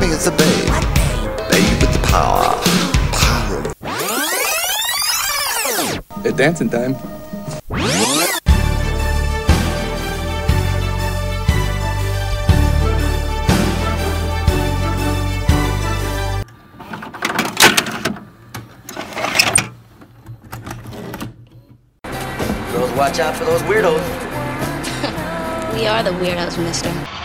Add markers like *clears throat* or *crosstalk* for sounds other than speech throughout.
me, it's a babe. Babe with the power. Power. It's dancing time. Girls, watch out for those weirdos. *laughs* We are the weirdos, mister.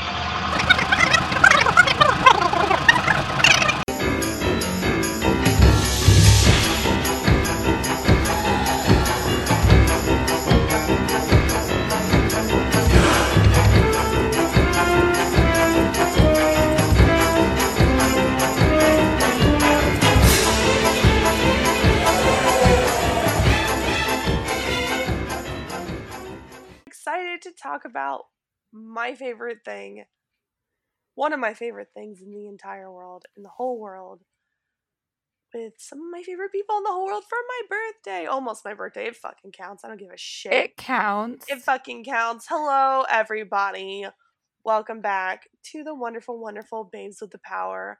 One of my favorite things in the entire world, in the whole world, with some of my favorite people in the whole world for my birthday. Almost my birthday. It fucking counts. I don't give a shit. It counts. It fucking counts. Hello, everybody. Welcome back to the wonderful, wonderful Babes with the Power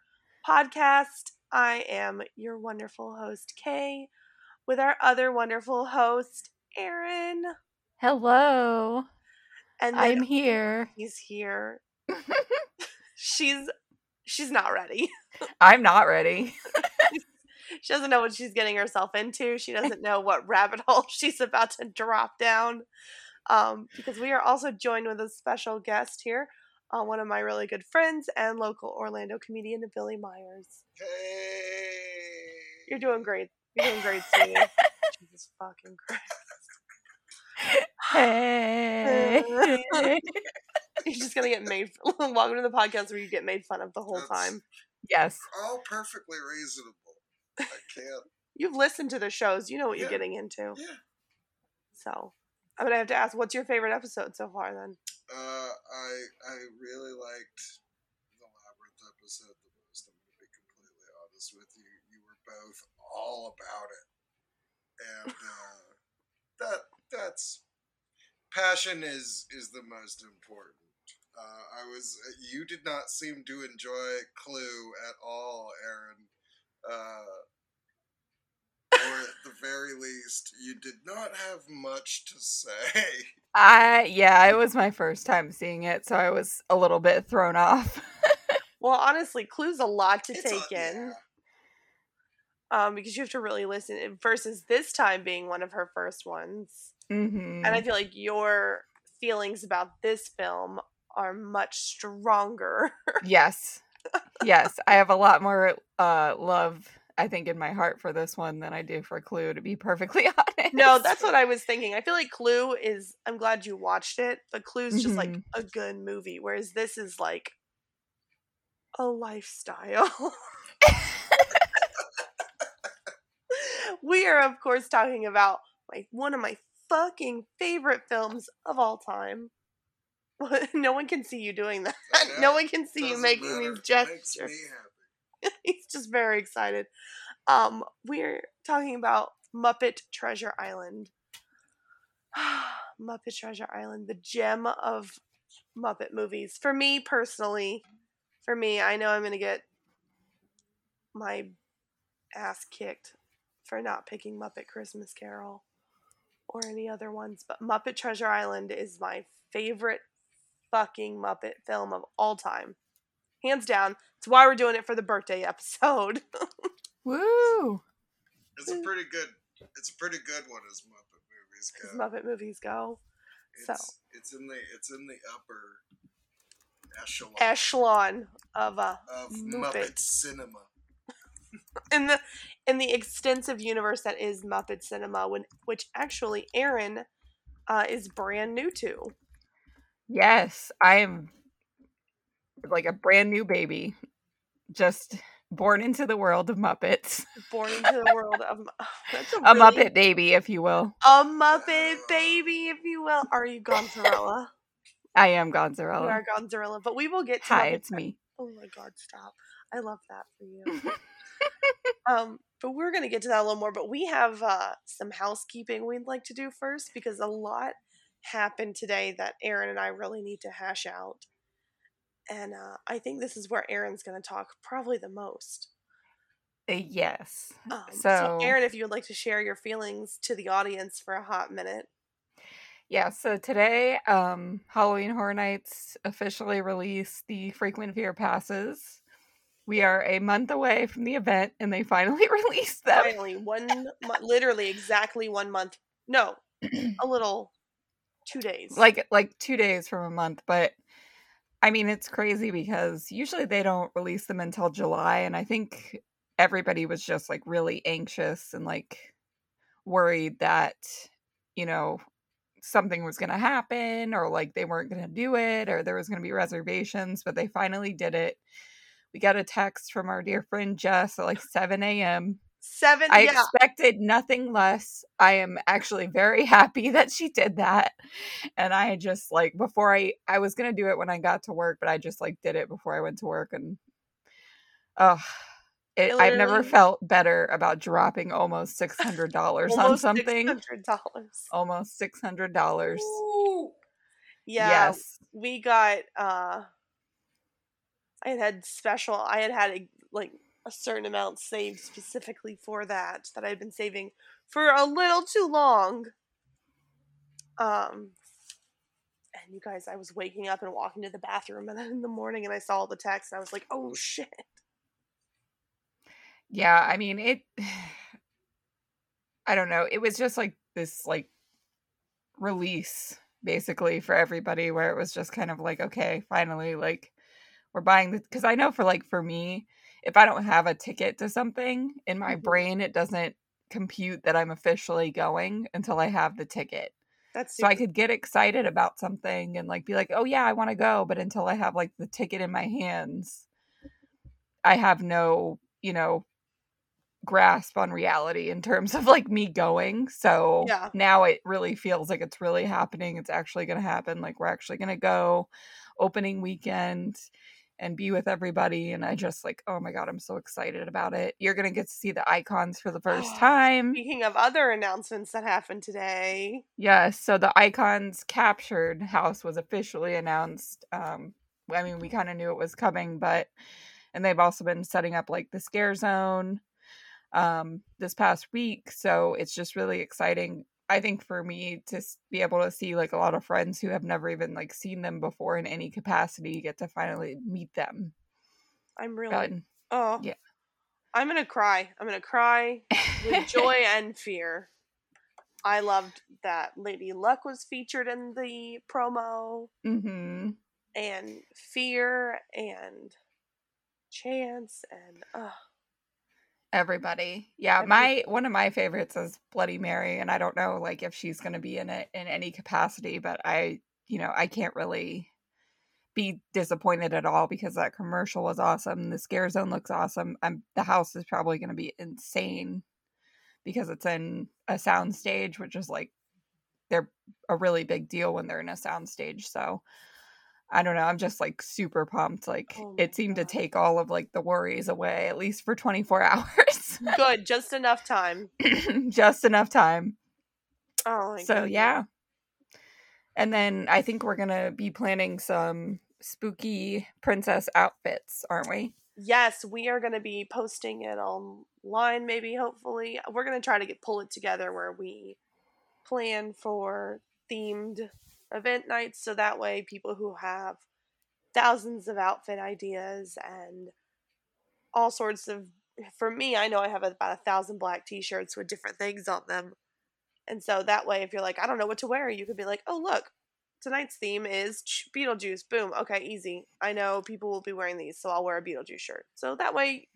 podcast. I am your wonderful host, Kay, with our other wonderful host, Aaron. Hello. And I'm here. he's here. *laughs* she's she's not ready. *laughs* I'm not ready. She doesn't know what she's getting herself into. She doesn't know what rabbit hole *laughs* she's about to drop down. Um, because we are also joined with a special guest here, uh, one of my really good friends and local Orlando comedian, Billy Myers. Hey. You're doing great. You're doing great, sweetie. Jesus fucking Christ. *laughs* Hey. *laughs* You're just gonna get made. *laughs* Welcome to the podcast where you get made fun of the whole That's- time. yes. all perfectly reasonable. I can't. *laughs* You've listened to the shows. You know what you're getting into. Yeah. So I'm gonna have to ask, what's your favorite episode so far? Then Uh, I I really liked the labyrinth episode the most. I'm going to be completely honest with you. You were both all about it, and uh, that that's passion is is the most important. Uh, I was you did not seem to enjoy Clue at all, Aaron. Uh, or at the very least, you did not have much to say. I yeah, it was my first time seeing it, so I was a little bit thrown off. *laughs* Well, honestly, Clue's a lot to It's a- take in yeah. um, because you have to really listen. Versus this time being one of her first ones, hmm and I feel like your feelings about this film are much stronger. *laughs* yes. Yes, I have a lot more uh love I think in my heart for this one than I do for Clue to be perfectly *laughs* honest. no, that's what I was thinking. I feel like Clue is. I'm glad you watched it, but Clue's just like Mhm. a good movie, whereas this is like a lifestyle. *laughs* we are, of course, talking about my one of my fucking favorite films of all time. *laughs* no one can see you doing that. *laughs* No one can see you making matter. these gestures. Makes me happy. *laughs* He's just very excited. Um, we're talking about Muppet Treasure Island. *sighs* Muppet Treasure Island, the gem of Muppet movies. For me personally, for me, I know I'm gonna get my ass kicked for not picking Muppet Christmas Carol or any other ones, but Muppet Treasure Island is my favorite fucking Muppet film of all time. Hands down. It's why we're doing it for the birthday episode. *laughs* Woo! It's a pretty good. It's a pretty good one as Muppet movies As go. Muppet movies go. It's, so. it's in the it's in the upper echelon Echelon of uh of Muppet. Muppet cinema. *laughs* in the in the extensive universe that is Muppet Cinema, when which actually Aaron uh, is brand new to. Yes, I am like a brand new baby, just born into the world of Muppets. Born into the world of *sighs* that's a, A really- Muppet baby, if you will. a Muppet baby, if you will. Are you Gonzarella? I am you Gonzarella. are Gonzarella, but we will get to Hi, it's me. Oh my god, stop. I love that for you. *laughs* um, but we're gonna get to that a little more, but we have uh some housekeeping we'd like to do first because a lot happened today that Aaron and I really need to hash out. and uh, I think this is where Aaron's going to talk probably the most. Uh, yes. Um, so, So- Aaron, if you would like to share your feelings to the audience for a hot minute. Yeah, so today, um, Halloween Horror Nights officially released the frequent fear passes. We are a month away from the event, and they finally *laughs* released them. Finally, one, mo- literally exactly one month. No, *clears throat* a little, two days. like like two days from a month but i mean it's crazy because usually they don't release them until july and i think everybody was just like really anxious and like worried that you know something was going to happen or like they weren't going to do it or there was going to be reservations but they finally did it we got a text from our dear friend jess at like 7 a.m seven. I yeah, expected nothing less. I am actually very happy that she did that. And I just like before I I was going to do it when I got to work, but I just like did it before I went to work and oh it, I've never felt better about dropping almost $600 *laughs* on something. $600. Almost $600. Yeah, Yes. we got uh I had had special I had had a, like a certain amount saved specifically for that that I had been saving for a little too long. Um and you guys I was waking up and walking to the bathroom and then in the morning and I saw all the text and I was like, "Oh shit." Yeah, I mean it *sighs* I don't know. It was just like this like release basically for everybody where it was just kind of like okay, finally like we're buying the cuz I know for like for me, if I don't have a ticket to something in my Mhm. brain it doesn't compute that I'm officially going until I have the ticket. That's So I could get excited about something and like be like, "Oh yeah, I want to go," but until I have like the ticket in my hands, I have no, you know, grasp on reality in terms of like me going. So Yeah. now it really feels like it's really happening. It's actually going to happen. Like we're actually going to go opening weekend and be with everybody and I just like, "Oh my god, I'm so excited about it." You're going to get to see the icons for the first *gasps* time. Speaking of other announcements that happened today, Yes, so the Icons Captured house was officially announced. Um, I mean, we kind of knew it was coming, but and they've also been setting up like the scare zone um this past week, so it's just really exciting. I think for me to be able to see like a lot of friends who have never even like seen them before in any capacity get to finally meet them. I'm really oh yeah. I'm gonna cry. I'm gonna cry with *laughs* joy and fear. I loved that Lady Luck was featured in the promo, hmm and Fear and Chance and uh, Everybody. Yeah, my one of my favorites is Bloody Mary and I don't know like if she's going to be in it in any capacity, but I, you know, I can't really be disappointed at all because that commercial was awesome. The scare zone looks awesome. I'm the house is probably going to be insane because it's in a sound stage, which is like they're a really big deal when they're in a sound stage. So I don't know. I'm just like super pumped. Like Oh it seemed to take all of like the worries away, at least for 24 *laughs* hours. good, just enough time. *laughs* just enough time. Oh so yeah. And then I think we're gonna be planning some spooky princess outfits, aren't we? Yes, we are gonna be posting it online. Maybe, hopefully, we're gonna try to get pull it together where we plan for themed event nights, so that way people who have thousands of outfit ideas and all sorts of. For me, I know I have about a thousand black T-shirts with different things on them, and so that way, if you're like, I don't know what to wear, you could be like, Oh, look, tonight's theme is Beetlejuice. Boom. Okay, easy. I know people will be wearing these, so I'll wear a Beetlejuice shirt. So that way,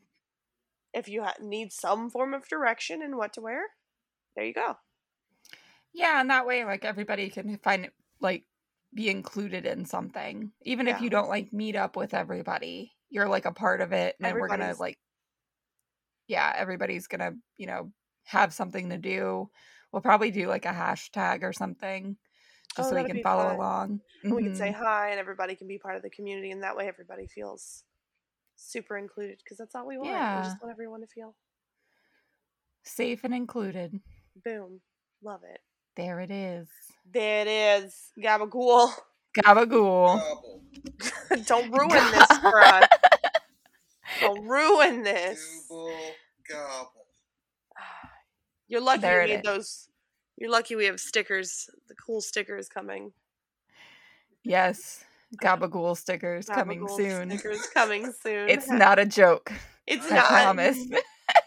if you ha- need some form of direction in what to wear, there you go. Yeah, and that way like everybody can find like be included in something. Even if you don't like meet up with everybody, you're like a part of it. And then we're gonna like yeah, everybody's gonna, you know, have something to do. We'll probably do like a hashtag or something just Oh, so we can follow fun. along. And we can say mm-hmm. hi, and everybody can be part of the community, and that way everybody feels super included because that's all we want. We just want everyone to feel safe and included. boom. Love it. There it is. There it is. Gabagool. Gabagool. Gobble. *laughs* Don't ruin this for us. *laughs* Don't ruin this. Double gobble. *sighs* You're lucky There we it made those. You're lucky we have stickers, the cool stickers coming. Yes. Uh, Gabagool stickers coming soon. Stickers coming *laughs* soon. It's not a joke. It's I not. promise.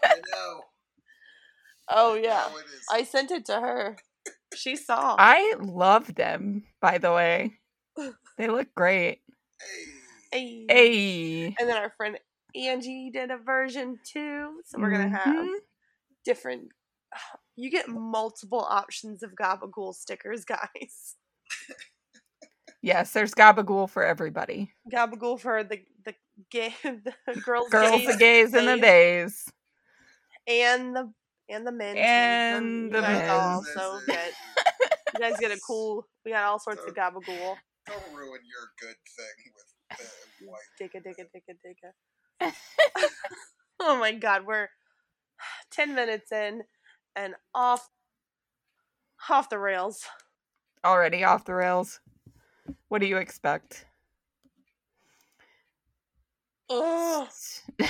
I know. Oh yeah, Now. I sent it to her. She saw. I love them, by the way. *laughs* They look great. Hey. Hey. And then our friend Angie did a version too. So we're gonna have Mhm. different. *sighs* You get multiple options of Gabagool stickers, *laughs* guys. Yes, there's Gabagool for everybody. Gabagool for the the gay, *laughs* the girls, Girls, gays, the gays, and the days. and the and the men. And You the men. also get. *laughs* You guys get a cool. We got all sorts of Gabagool. Don't ruin your good thing with the white. Digga digga digga digga. oh my god, we're *sighs* ten minutes in and off off the rails. Already off the rails. What do you expect? Ugh. *laughs*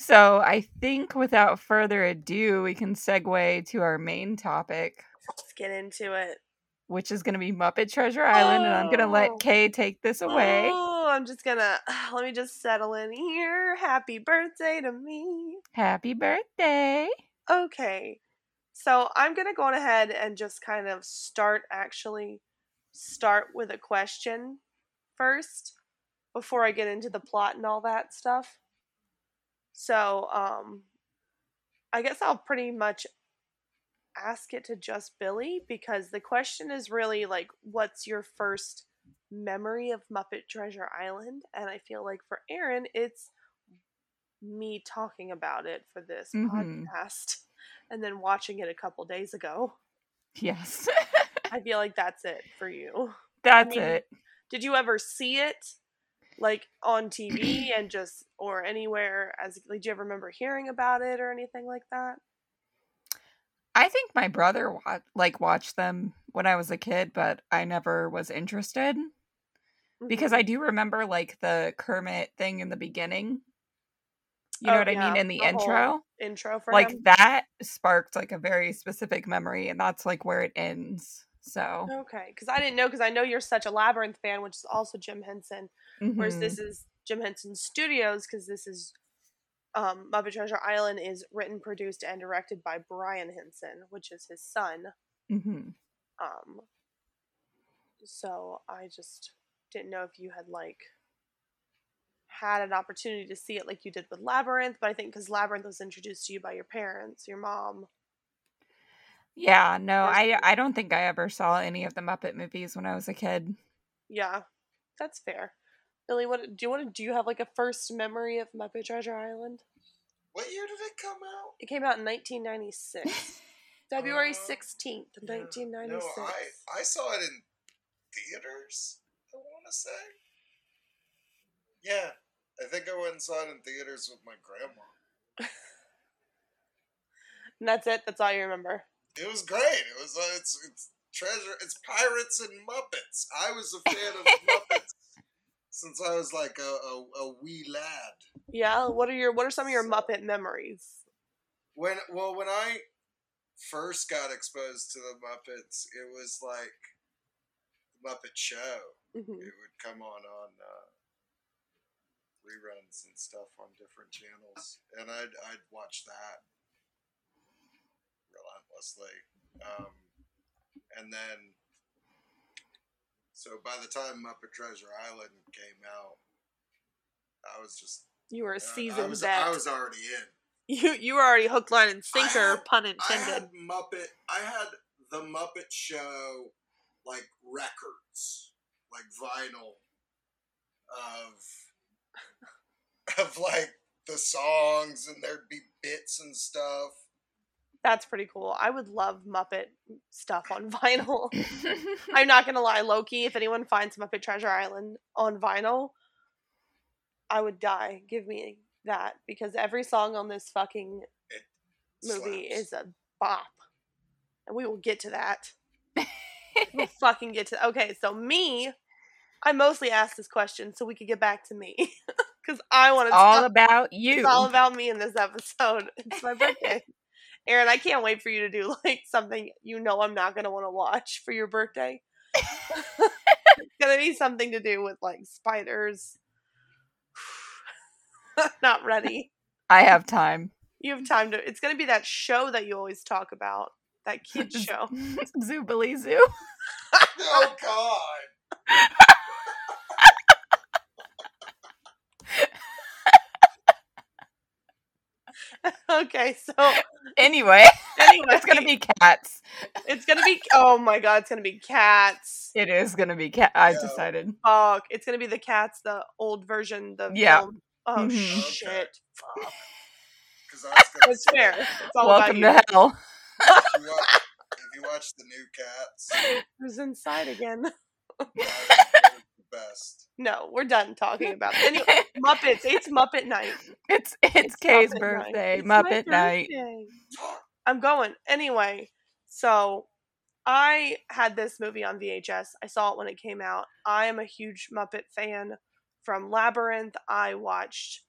so I think without further ado, we can segue to our main topic, Let's get into it. which is going to be Muppet Treasure Island, and I'm going to let Oh. Kay take this away. Oh, I'm just gonna *sighs* let me just settle in here. Happy birthday to me. Happy birthday! Okay. So I'm gonna go on ahead and just kind of start actually start with a question first before I get into the plot and all that stuff. So, um I guess I'll pretty much ask it to just Billy because the question is really like what's your first memory of Muppet Treasure Island? And I feel like for Aaron it's me talking about it for this Mhm. podcast *laughs* and then watching it a couple days ago. Yes, I feel like that's it for you. that's mean, it. Did you ever see it like on TV *clears throat* and just or anywhere as like, do you ever remember hearing about it or anything like that? I think my brother wa- like watched them when I was a kid, but I never was interested because Mhm. I do remember like the Kermit thing in the beginning. You know Oh, what I mean in the, the intro? intro for Like him. that sparked like a very specific memory and that's like where it ends. So, Okay, because I didn't know because I know you're such a Labyrinth fan, which is also Jim Henson. Whereas mhm. this is Jim Henson Studios because this is um, Muppet Treasure Island is written, produced, and directed by Brian Henson, which is his son. Mhm. Um, so I just didn't know if you had like had an opportunity to see it like you did with Labyrinth, but I think because Labyrinth was introduced to you by your parents, your mom. Yeah, no, I I don't think I ever saw any of the Muppet movies when I was a kid. Yeah, that's fair. Billy, what do you want to do? You have like a first memory of Muppet Treasure Island? What year did it come out? It came out in 1996, *laughs* February Uh, 16th, Yeah. 1996. No, I I saw it in theaters. I want to say. Yeah, I think I went and saw it in theaters with my grandma. *laughs* And that's it. That's all you remember. It was great. It was uh, it's it's treasure. It's pirates and Muppets. I was a fan of *laughs* Muppets since I was like a, a, a wee lad. Yeah. What are your What are some of your So- Muppet memories? When well, when I first got exposed to the Muppets, it was like the Muppet Show. hmm It would come on on uh, reruns and stuff on different channels, and I'd I'd watch that relentlessly. Um, and then, so by the time Muppet Treasure Island came out, I was just You were a seasoned I was vet. I was already in. You you were already hook, line, and sinker. had- pun I intended. had Muppet. I had the Muppet Show like records, like vinyl of of like the songs, and there'd be bits and stuff. That's pretty cool. I would love Muppet stuff on *laughs* vinyl. *laughs* I'm not gonna lie, Loki. If anyone finds Muppet Treasure Island on vinyl, I would die. Give me that because every song on this fucking movie Slaps. is a bop, and we will get to that. *laughs* we'll fucking get to okay so me i mostly asked this question so we could get back to me because i want to all talk about you. it's all about me in this episode it's my birthday aaron i can't wait for you to do *laughs* like something you know i'm not going to want to watch for your birthday it's going to be something to do with like spiders *laughs* not ready I have time. you have time to it's going to be that show that you always talk about that kid *laughs* show Zoobilee Zoo. Oh God! *laughs* okay so Anyway, anyway *laughs* it's gonna be cats. It's gonna be. Oh my god! It's gonna be cats. It is gonna be cat. I've Yeah. decided. Fuck! It's gonna be the cats, the old version, the Yeah. film. Oh Mhm. shit! Fuck! Because I was *laughs* gonna It's say, fair. It's all Welcome about to hell. if you, watch, if you watch the new Cats. Who's inside again? I think it's the best. No, we're done talking about it. Anyway, *laughs* Muppets. It's Muppet night. it's it's It's Kay's Muppet night. birthday. It's my Muppet night. birthday. I'm going anyway. So, I had this movie on VHS. I saw it when it came out. I am a huge Muppet fan. From Labyrinth, I watched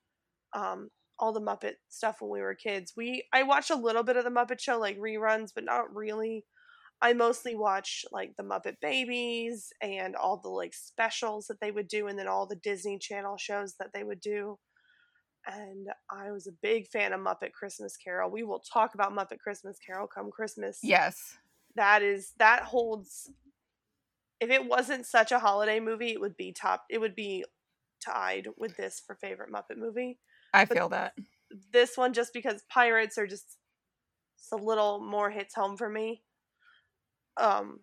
um, all the Muppet stuff when we were kids. We I watched a little bit of the Muppet Show, like reruns, but not really. I mostly watch like the Muppet Babies and all the like specials that they would do, and then all the Disney Channel shows that they would do. And I was a big fan of Muppet Christmas Carol. We will talk about Muppet Christmas Carol come Christmas. Yes. That is that holds if it wasn't such a holiday movie, it would be top it would be tied with this for favorite Muppet movie. I But- feel that. This one just because pirates are just it's a little more hits home for me. Um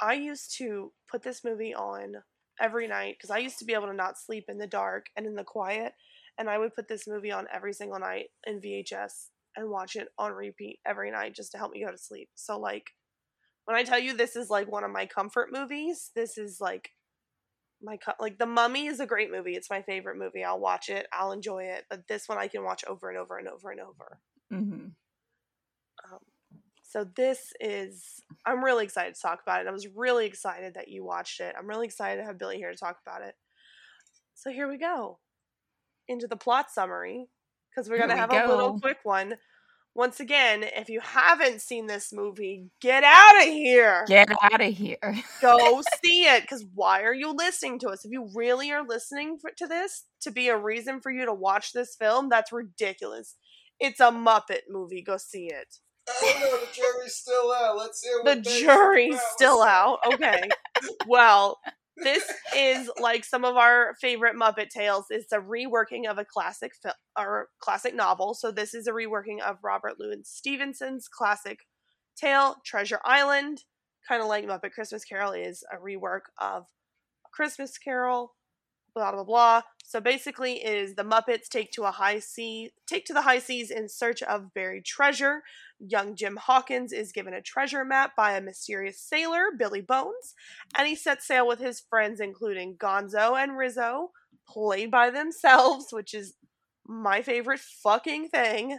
I used to put this movie on every night because I used to be able to not sleep in the dark and in the quiet and I would put this movie on every single night in VHS and watch it on repeat every night just to help me go to sleep. So like when I tell you this is like one of my comfort movies, this is like my co- like The Mummy is a great movie. It's my favorite movie. I'll watch it. I'll enjoy it. But this one I can watch over and over and over and over. hmm Um, so this is I'm really excited to talk about it. I was really excited that you watched it. I'm really excited to have Billy here to talk about it. So here we go into the plot summary because we're gonna we have a little quick one. Once again, if you haven't seen this movie, get out of here. Get out of here. *laughs* Go see it because why are you listening to us? If you really are listening for, to this to be a reason for you to watch this film, that's ridiculous. It's a Muppet movie. Go see it. Oh, know. The jury's still out. Let's see The what they jury's still out. Okay. well, this is like some of our favorite Muppet tales. It's a reworking of a classic film or classic novel. So this is a reworking of Robert Louis Stevenson's classic tale, Treasure Island. Kind of like Muppet Christmas Carol is a rework of Christmas Carol. Blah blah blah. So basically, is the Muppets take to a high sea, take to the high seas in search of buried treasure. Young Jim Hawkins is given a treasure map by a mysterious sailor, Billy Bones, and he sets sail with his friends, including Gonzo and Rizzo, played by themselves, which is my favorite fucking thing.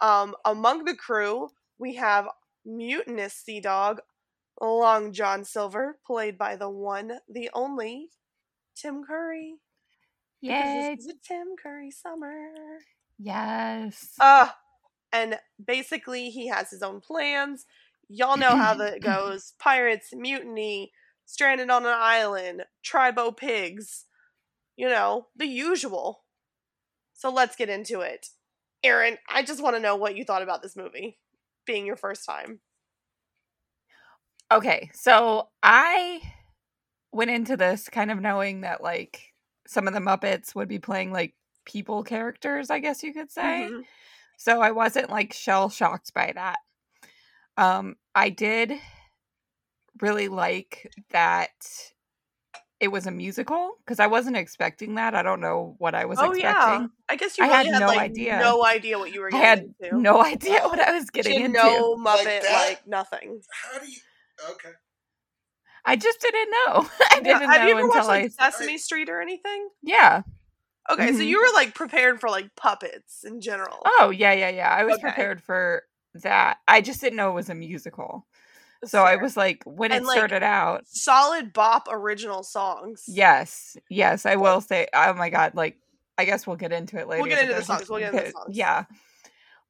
Um, among the crew, we have mutinous sea dog, Long John Silver, played by the one, the only, Tim Curry. Yay. is a Tim Curry summer. Yes. Uh, and basically, he has his own plans. Y'all know how that *laughs* goes pirates, mutiny, stranded on an island, tribo pigs. You know, the usual. So let's get into it. Aaron, I just want to know what you thought about this movie being your first time. Okay, so I went into this kind of knowing that like some of the Muppets would be playing like people characters, I guess you could say. Mhm. So I wasn't like shell shocked by that. Um I did really like that it was a musical because I wasn't expecting that. I don't know what I was Oh, expecting. yeah. I guess you I had had, no like, idea. no idea what you were getting I had into. no *laughs* idea what I was getting had into. no Muppet, that? like nothing. How do you? Okay. I just didn't know. *laughs* I didn't Have know you ever until watched like I Sesame Street or anything? Yeah. Okay, so Mhm. you were like prepared for like puppets in general. Oh, yeah, yeah, yeah. I was Okay. prepared for that. I just didn't know it was a musical. So I was like, when it like, started out, solid bop original songs. yes, yes, I will say, oh my god, like I guess we'll get into it later. get if it into the songs, we'll get into the songs. Yeah,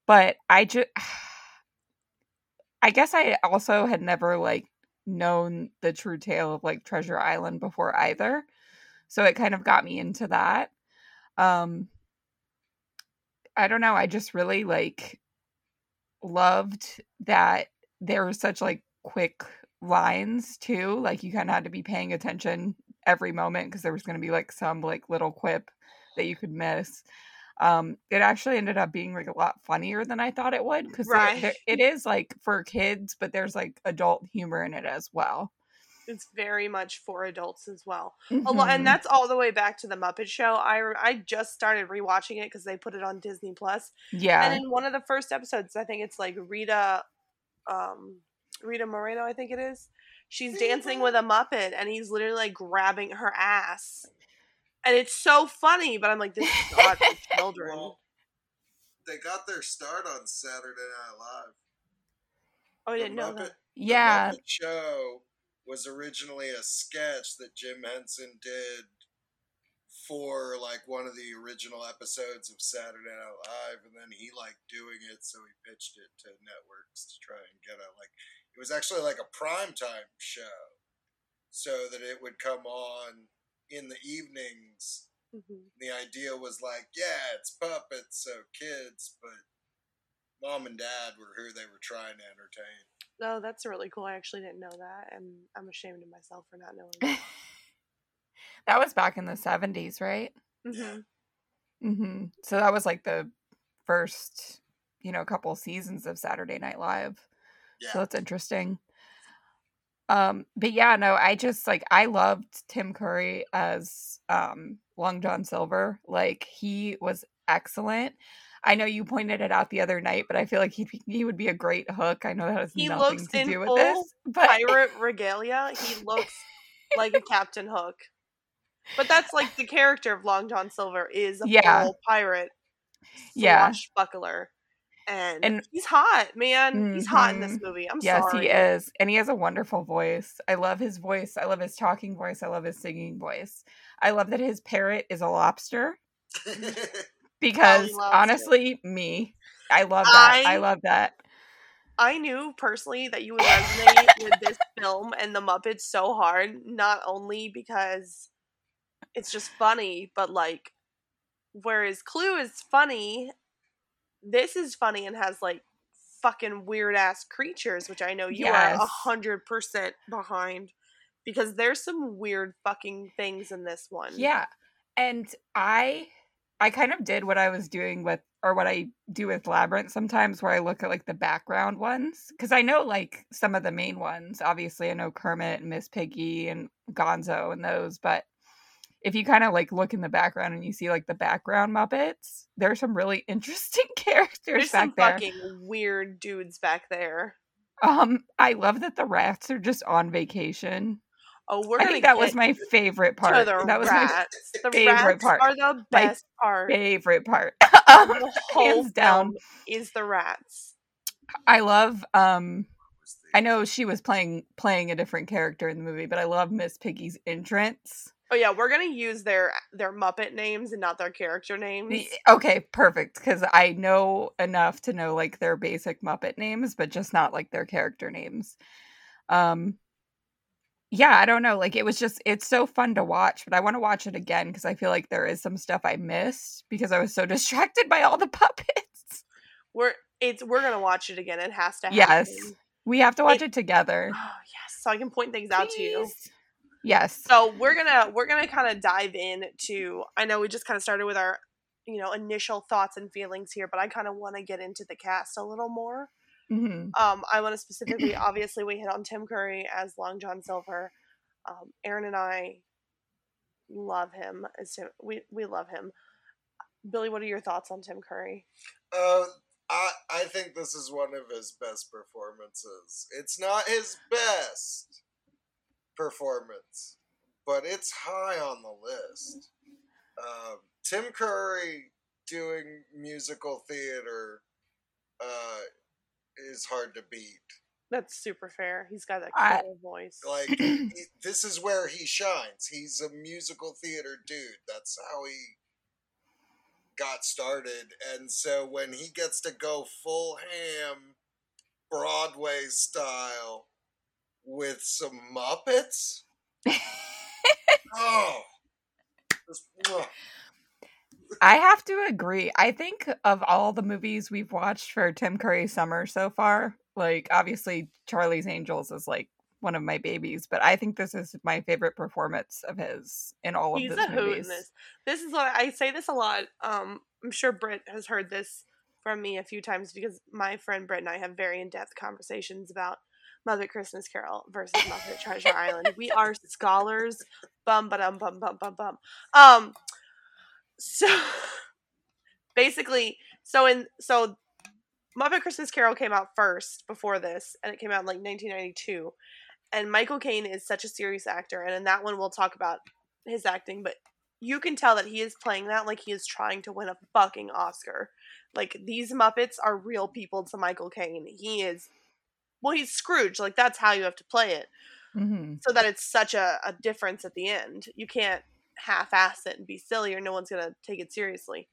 but I just, *sighs* I guess I also had never like known the true tale of like Treasure Island before either, so it kind of got me into that. Um, I don't know. I just really like loved that there were such like quick lines too. Like you kind of had to be paying attention every moment because there was going to be like some like little quip that you could miss. Um, it actually ended up being like a lot funnier than I thought it would because Right. it is like for kids, but there's like adult humor in it as well. It's very much for adults as well. Mhm. and that's all the way back to the Muppet Show. I I just started rewatching it because they put it on Disney Plus. yeah, And in one of the first episodes, I think it's like Rita, um, Rita Moreno, I think it is. She's dancing with a Muppet, and he's literally like grabbing her ass, and it's so funny. But I'm like, this is not for *laughs* children. Well, they got their start on Saturday Night Live. oh, I The didn't know Muppet- that. the yeah, Muppet Show was originally a sketch that Jim Henson did for like one of the original episodes of Saturday Night Live, and then he liked doing it, so he pitched it to networks to try and get a like. It was actually like a primetime show, so that it would come on in the evenings. Mhm. The idea was like, yeah, it's puppets, so kids, but mom and dad were who they were trying to entertain. Oh, that's really cool. I actually didn't know that, and I'm ashamed of myself for not knowing. that. *laughs* that was back in the seventies, right? hmm hmm So that was like the first, you know, couple seasons of Saturday Night Live. Yeah. So that's interesting. Um, but yeah, no, I just like I loved Tim Curry as um Long John Silver. Like he was excellent. I know you pointed it out the other night, but I feel like he he would be a great hook. I know that has He nothing looks to do with this, *laughs* but Pirate regalia. He looks like a Captain Hook, but that's like the character of Long John Silver is a Yeah. full pirate, Yeah. swashbuckler, and, And- he's hot, man. He's hot in this Mhm. movie. I'm yes, sorry. Yes, he is, and he has a wonderful voice. I love his voice. I love his talking voice. I love his singing voice. I love that his parrot is a lobster. *laughs* because loves it. honestly, me, I love that. I, I- love that. I knew personally that you would resonate with this film and the Muppets so hard, not only because it's just funny, but like, whereas Clue is funny, this is funny and has like fucking weird ass creatures, which I know you are a hundred percent behind because there's some weird fucking things in this one. Yeah. And I I kind of did what I was doing with or what I do with Labyrinth sometimes where I look at like the background ones cuz I know like some of the main ones. Obviously, I know Kermit and Miss Piggy and Gonzo and those, but if you kind of like look in the background and you see like the background Muppets, there are some really *laughs* interesting characters There's back some there. fucking weird dudes back there. Um, I love that the rats are just on vacation. Oh, we're I think that was my favorite part. That was rats. the favorite rats part. are the My best part. favorite part. *laughs* Um, the whole hands down. is the rats. I love um I know she was playing playing a different character in the movie, but I love Miss Piggy's entrance. Oh yeah, we're gonna use their their Muppet names and not their character names. Okay, perfect. Because I know enough to know like their basic Muppet names, but just not like their character names. Um yeah, I don't know. Like it was just it's so fun to watch, but I want to watch it again because I feel like there is some stuff I missed because I was so *laughs* distracted by all the puppets. We're it's we're gonna watch it again. It has to happen. Yes. We have to watch It- it, together. Oh yes, so I can point things out to you. Please. Yes. So we're gonna we're gonna kind of dive in to. I know we just kind of started with our you know initial thoughts and feelings here, but I kind of want to get into the cast a little more. hmm Um, I want to specifically, *clears throat* obviously, we hit on Tim Curry as Long John Silver. Um, Aaron and I love him as Tim. We we love him. Billy, what are your thoughts on Tim Curry? Uh, I I think this is one of his best performances. It's not his best performance, but it's high on the list. Um, Tim Curry doing musical theater uh, is hard to beat. That's super fair. He's got that I- killer voice. Like *clears throat* he, this is where he shines. He's a musical theater dude. That's how he got started. And so when he gets to go full ham Broadway style with some Muppets, oh, just, mwah. I have to agree. I think of all the movies we've watched for Tim Curry summer so far, like obviously Charlie's Angels is like one of my babies, but I think this is my favorite performance of his in all He's of a his hoot in movies. this. This is what I say this a lot. Um, I'm sure Britt has heard this from me a few times because my friend Britt and I have very in-depth conversations about Muppet Christmas Carol versus Muppet Treasure Island. We are scholars. Bum ba dum bum bum bum bum. Um, so *laughs* basically, so in so Muppet Christmas Carol came out first before this, and it came out in like 1992. And Michael Caine is such a serious actor, and in that one we'll talk about his acting, but you can tell that he is playing that like he is trying to win a fucking Oscar. Like these Muppets are real people to Michael Caine. He is well, he's Scrooge. Like that's how you have to play it. hmm So that it's such a, a difference at the end. You can't half ass it and be silly or no one's gonna take it seriously.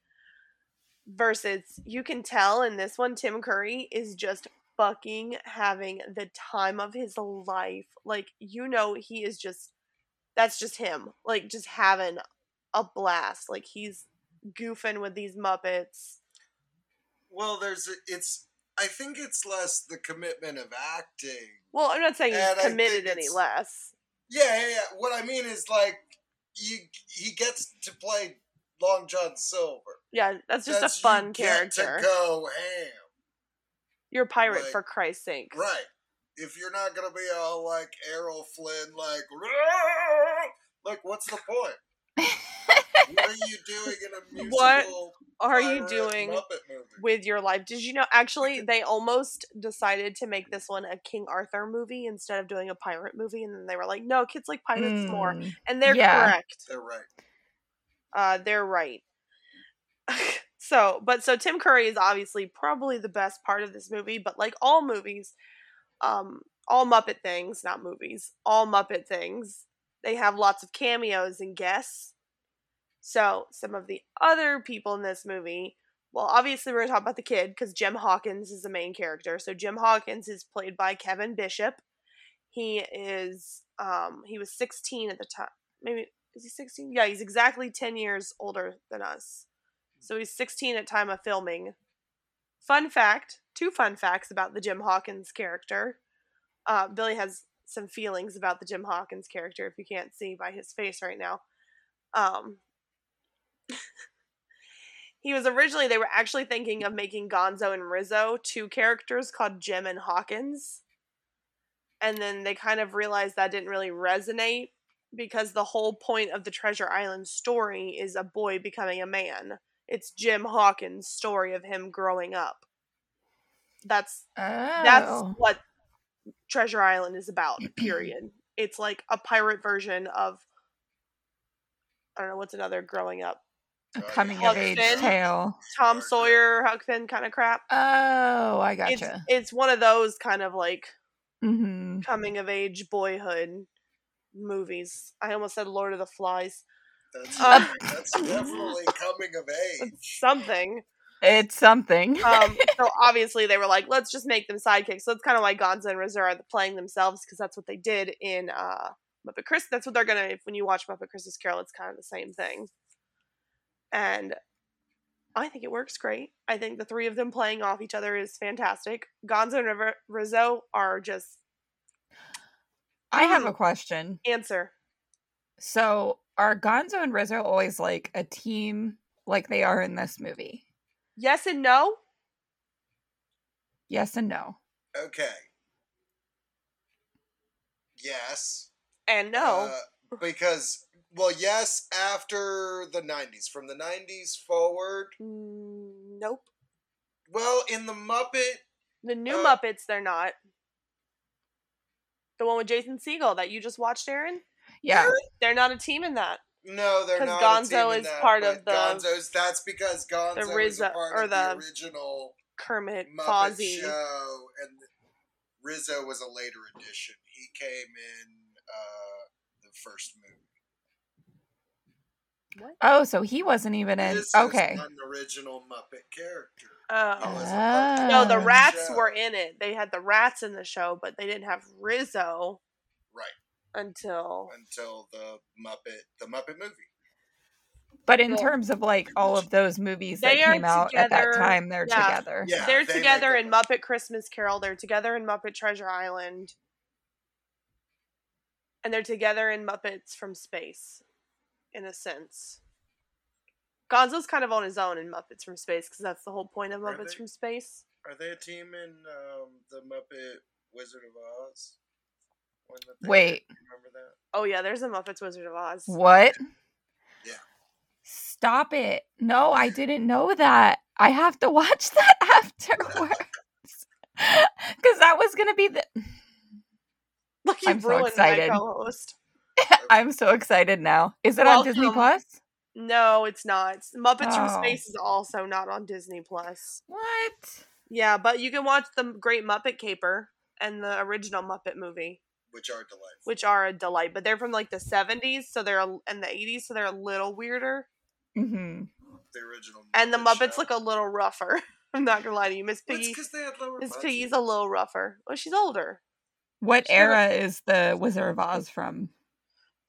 Versus you can tell in this one, Tim Curry is just fucking having the time of his life. Like, you know, he is just that's just him. Like just having a blast. Like he's goofing with these Muppets. well, there's it's. I think it's less the commitment of acting. Well, I'm not saying And I he's think committed any less. Yeah, yeah, yeah. What I mean is like you, he gets to play Long John Silver. Yeah, that's just That's- a fun you get character. To go ham. You're a pirate Like, for Christ's sake. Right. If you're not gonna be all like Errol Flynn, like, "Roar!" *laughs* like, what's the point? *laughs* what are you doing in a *laughs* musical? What Are you doing movie? with your life? Did you know? Actually, *laughs* they almost decided to make this one a King Arthur movie instead of doing a pirate movie, and then they were like, "No, kids like pirates more," Mm. and they're Yeah. correct. They're right. Uh, they're right. *laughs* so, but so Tim Curry is obviously probably the best part of this movie, but like all movies, um, all Muppet things, not movies, all Muppet things, they have lots of cameos and guests. So, some of the other people in this movie, well, obviously, we're going to talk about the kid because Jim Hawkins is the main character. So, Jim Hawkins is played by Kevin Bishop. He is, um, he was 16 at the time. Maybe, is he 16? Yeah, he's exactly 10 years older than us. So, he's 16 at time of filming. Fun fact, two fun facts about the Jim Hawkins character. Uh, Billy has some feelings about the Jim Hawkins character, if you can't see by his face right now. Um, *laughs* he was originally, they were actually thinking of making Gonzo and Rizzo two characters called Jim and Hawkins. And then they kind of realized that didn't really resonate because the whole point of the Treasure Island story is a boy becoming a man. It's Jim Hawkins' story of him growing up. That's that's Oh. what Treasure Island is about, *clears throat* period. it's like a pirate version of I don't know what's another growing up. A Oh, coming Huck of age Finn? tale. Tom Sure, sure. Sawyer, Huck Finn kind of crap. Oh, I It's gotcha. it's one of those kind of like hmm coming of age boyhood movies. I almost said Lord of the Flies. That's, Uh, *laughs* that's definitely coming of age. Something. It's something. Um, *laughs* so obviously they were like, let's just make them sidekicks. So it's kind of why Gonzo and Rizzo are playing themselves because that's what they did in uh, Muppet Christmas. That's what they're gonna. If when you watch Muppet Christmas Carol, it's kind of the same thing. And I think it works great. I think the three of them playing off each other is fantastic. Gonzo and River- Rizzo are just I have a question. answer. So, are Gonzo and Rizzo always like a team like they are in this movie? Yes and no. Yes and no. Okay. Yes. And no. Uh, because, well, yes, after the 90s. From the 90s forward. Mm, nope. Well, in the Muppet. The new Uh, Muppets, they're not. The one with Jason Segel that you just watched, Aaron. Yeah. They're not a team in that. No, they're 'Cause not. Gonzo a team in is that, part of the- Gonzo's. That's because Gonzo is Rizzo- a part or of the the original Kermit, Muppet Fozzie. show, and Rizzo was a later addition. He came in uh, the first movie. Oh, so he wasn't even in. Rizzo's Okay. not an original Muppet character. Oh. He was a Muppet No, the Oh. rats show. were in it. They had the rats in the show, but they didn't have Rizzo right until until the Muppet the Muppet movie. But in Well, terms of like all of those movies that They are came out at that time, they're yeah. together. Yeah, they're they together in a- Muppet Christmas Carol. They're together in Muppet Treasure Island. And they're together in Muppets from Space, in a sense. Gonzo's kind of on his own in Muppets from Space because that's the whole point of Muppets they? from Space. Are they a team in um, the Muppet Wizard of Oz? One that they Wait. Remember that? Oh yeah, there's a Muppets Wizard of Oz. What? Yeah. Stop it. No, I didn't know that. I have to watch *laughs* that afterwards. *laughs* Because that was going to be the. *laughs* Look, you I'm so ruined excited. my co-host. *laughs* I'm so excited now. Is it on Disney Plus? No, it's not. Muppets from Oh. Space is also not on Disney Plus. What? Yeah, but you can watch the Great Muppet Caper and the original Muppet movie, Which are delightful. which are a delight. But they're from like the seventies, so they're a, and the eighties, so they're a little weirder. hmm the original. And the Muppets show. look a little rougher. *laughs* I'm not gonna lie to you, Miss Well, it's Piggy. 'cause they had lower Miss. Piggy's a little rougher. Well, she's older. What Sure. era is the Wizard of Oz from?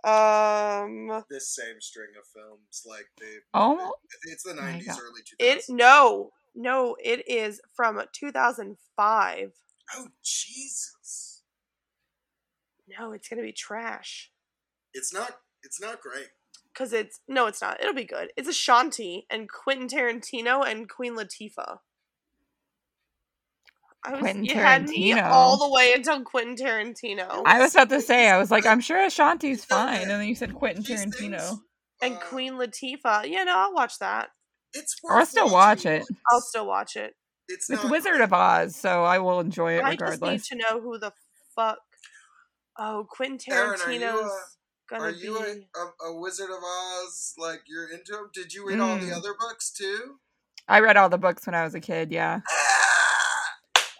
Um, this same string of films, like they. Oh, it's the nineties, early two it no, no, it is from 2005. Oh Jesus! No, it's gonna be trash. It's not. It's not great. Cause it's no, it's not. It'll be good. It's Ashanti and Quentin Tarantino and Queen Latifah. I was, Quentin you had me Tarantino. all the way until Quentin Tarantino I was about to say, I was like, I'm sure *laughs* Ashanti's fine. And then you said Quentin These Tarantino. things, and uh, Queen Latifah. Yeah, no, I'll watch that. It's. Or I'll still watch watching. it. I'll still watch it. It's, It's Wizard of Oz, so I will enjoy it I just need to know who the fuck. Oh, Quentin Aaron, Tarantino's are you, gonna Are you be. a, a, a Wizard of Oz? Like you're into him? Did you read all the Mm. other books too? I read all the books when I was a kid, yeah. *laughs*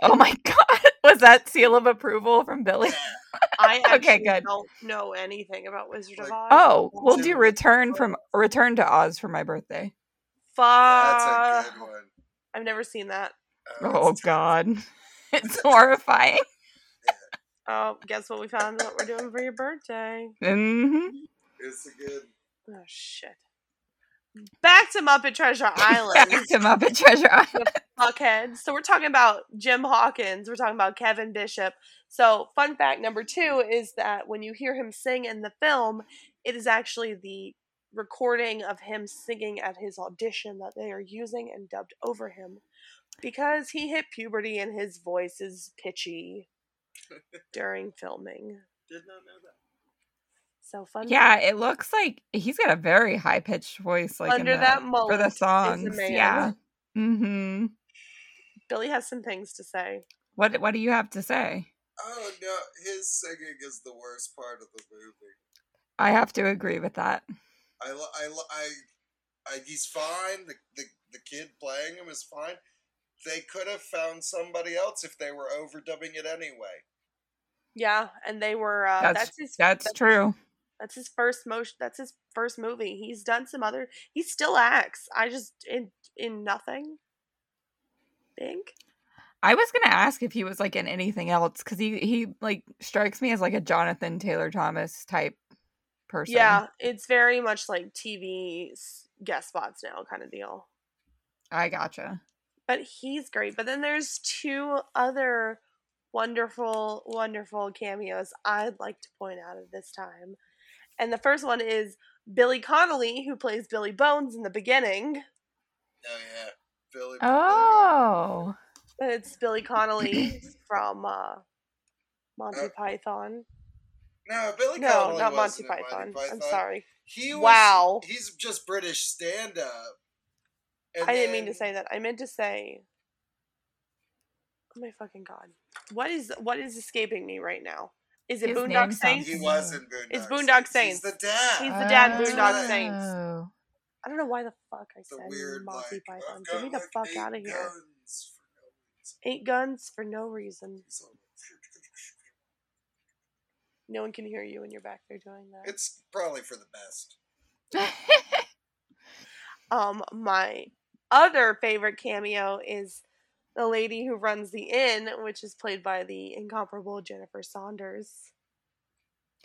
Oh my *laughs* god. Was that seal of approval from Billy? *laughs* I *laughs* Okay, actually good. don't know anything about Wizard of Oz. Oh, we'll do return from return to Oz for my birthday. That's a good one. I've never seen that. Uh, Oh god. It's horrifying. Oh, guess what we found what we're doing for your birthday. Mm-hmm. It's a good. Oh shit. Back to Muppet Treasure Island. *laughs* Back to Muppet Treasure *laughs* Island. Fuckheads. So we're talking about Jim Hawkins. We're talking about Kevin Bishop. So fun fact number two is that when you hear him sing in the film, it is actually the recording of him singing at his audition that they are using and dubbed over him because he hit puberty and his voice is pitchy *laughs* during filming. Did not know that. So fun. Yeah, it looks like he's got a very high pitched voice, like Under the- that for the is songs. man. Yeah. Mm-hmm. Billy has some things to say. What What do you have to say? Oh no, his singing is the worst part of the movie. I have to agree with that. I, lo- I, lo- I, I, he's fine. The, the the kid playing him is fine. They could have found somebody else if they were overdubbing it anyway. Yeah, and they were. Uh, That's that's, his. That's true. That's his first motion. That's his first movie. He's done some other. He still acts. I just in in nothing. Think. I was gonna ask if he was like in anything else because he he like strikes me as like a Jonathan Taylor Thomas type person. Yeah, it's very much like TV guest spots now, kind of deal. I gotcha. But he's great. But then there's two other wonderful, wonderful cameos I'd like to point out at this time. And the first one is Billy Connolly, who plays Billy Bones in the beginning. Oh yeah, Billy. Oh, It's Billy Connolly *coughs* from uh, Monty Uh, Python. No, Billy No, Connolly not Monty wasn't Python. Monty I'm sorry. He was, Wow. He's just British stand up. I didn't mean to say that. I meant to say. Oh my fucking god! What is what is escaping me right now? Is it His Boondock name Saints? He was in Boondock It's Boondock He's Saints. the dad. He's the dad in Boondock Oh. Saints. Oh. I don't know why the fuck I the said weird Monty like. Python. Get me the like, fuck eight out of here. guns for no guns. Eight guns for no reason. No one can hear you when you're back there doing that. It's probably for the best. *laughs* Um, my other favorite cameo is the lady who runs the inn, which is played by the incomparable Jennifer Saunders.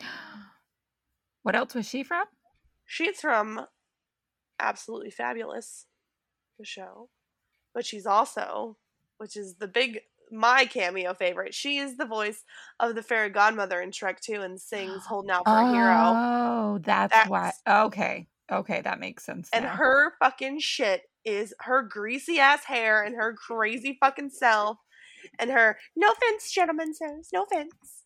*gasps* what else was she from? She's from Absolutely Fabulous, the show, but she's also, which is the big my cameo favorite. She is the voice of the fairy godmother in Shrek 2 and sings *gasps* "Holding Out for a Hero." Oh, that's, why. Okay. Okay, that makes sense. And now. her fucking shit is her greasy ass hair and her crazy fucking self and her no offense, gentlemen says, no offense.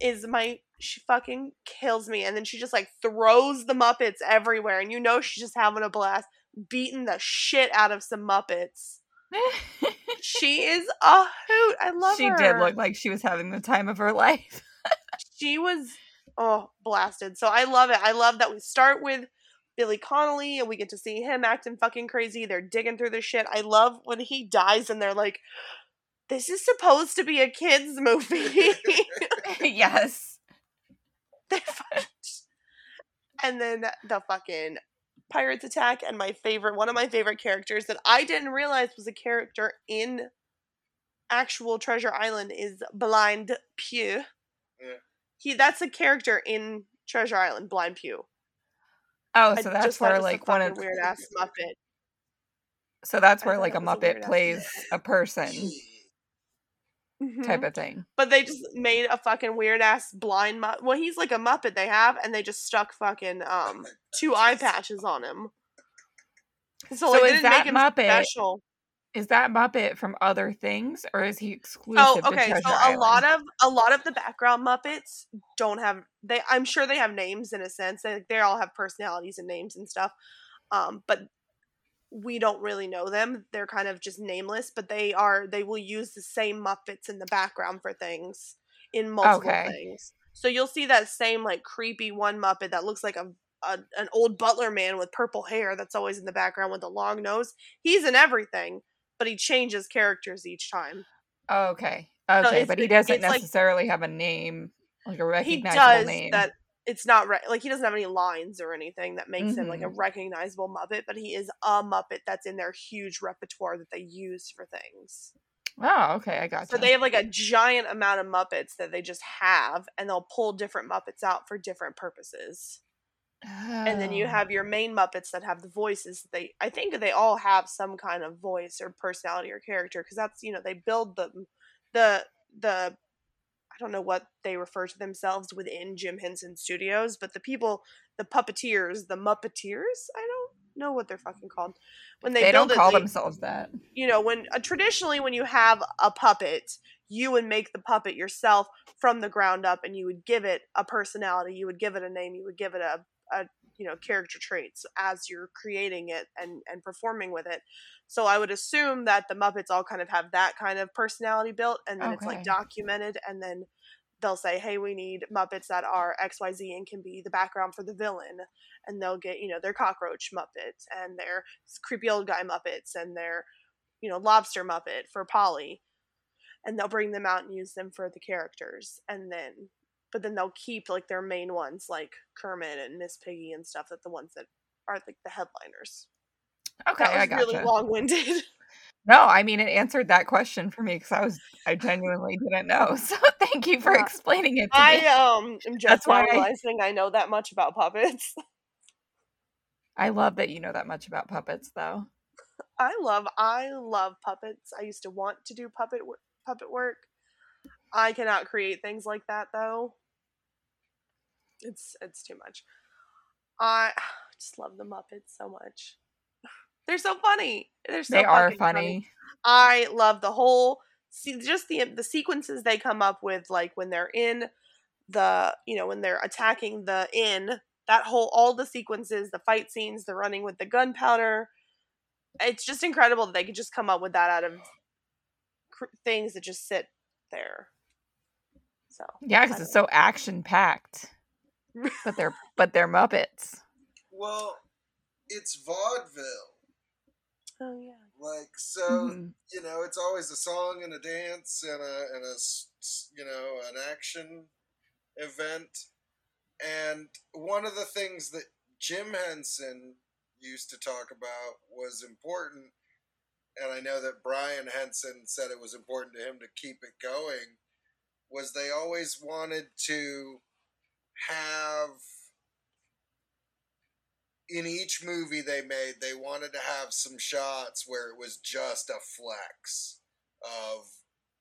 Is my she fucking kills me. And then she just like throws the Muppets everywhere. And you know she's just having a blast, beating the shit out of some Muppets. *laughs* She is a hoot. I love she her. did look like she was having the time of her *laughs* life. she was oh blasted. So I love it. I love that we start with Billy Connolly and we get to see him acting fucking crazy. They're digging through the shit. I love when he dies and they're like, "This is supposed to be a kids movie." *laughs* yes. *laughs* And then the fucking pirates attack and my favorite one of my favorite characters that I didn't realize was a character in actual Treasure Island is Blind Pew. Yeah. He that's a character in Treasure Island, Blind Pew. Oh, so that's just where like one of weird ass Muppet. so that's where like a Muppet plays a person type Mhm. of thing. But they just made a fucking weird ass blind Muppet. Well, he's like a Muppet they have, and they just stuck fucking um two eye patches on him. So, So like, is that Muppet special. Is that Muppet from other things, or is he exclusive Oh, okay. So a lot of a lot of the background Muppets don't have they. I'm sure they have names in a sense. They they all have personalities and names and stuff. Um, but we don't really know them. They're kind of just nameless. But they are they will use the same Muppets in the background for things in multiple Okay. things. So you'll see that same like creepy one Muppet that looks like a, a an old butler man with purple hair that's always in the background with a long nose. He's in everything, but he changes characters each time. Okay, okay, it's- but he doesn't it's like- necessarily have a name, like a he does name. that it's not re- like he doesn't have any lines or anything that makes him like a Mhm. recognizable muppet but he is a muppet that's in their huge repertoire that they use for things Oh, okay, I got you. so they have like a giant amount of muppets that they just have and they'll pull different muppets out for different purposes and then you Oh. have your main muppets that have the voices they i think they all have some kind of voice or personality or character because that's you know they build them the the i don't know what they refer to themselves within jim henson studios but the people the puppeteers the muppeteers i don't know what they're fucking called when they, They, don't it, call they- themselves that. you know when uh, traditionally when you have a puppet you would make the puppet yourself from the ground up and you would give it a personality you would give it a name you would give it a, a you know character traits as you're creating it and and performing with it. So i would assume that the muppets all kind of have that kind of personality built and then it's like documented and then they'll say hey we need muppets that are xyz and can be the background for the villain. And they'll get you know their cockroach muppets and their creepy old guy muppets and their you know lobster muppet for polly. And they'll bring them out and use them for the characters. And then but then they'll keep like their main ones like kermit and miss piggy and stuff that the ones that are like the headliners Okay, that was I got really long-winded *laughs* No, I mean it answered that question for me because I was I genuinely didn't know. *laughs* So thank you for Yeah. explaining it to i me. um am just That's why I- realizing i know that much about puppets *laughs* I love that you know that much about puppets, though. i love i love puppets i used to want to do puppet puppet work i cannot create things like that though. It's it's too much. I *sighs* just love the muppets so much. *sighs* They're so funny. They're so they are fucking funny. I love the whole see just the the sequences they come up with like when they're in the you know when they're attacking the inn that whole all the sequences the fight scenes the running with the gunpowder. It's just incredible that they could just come up with that out of cr- things that just sit there so Yeah, because it's so action packed. but they're *laughs* but they're Muppets. Well, it's vaudeville. oh yeah Like so, Mhm. you know, it's always a song and a dance and a and a s- s- you know an action event. And one of the things that Jim Henson used to talk about was important, and I know that Brian Henson said it was important to him to keep it going. Was they always wanted to have in each movie they made, they wanted to have some shots where it was just a flex of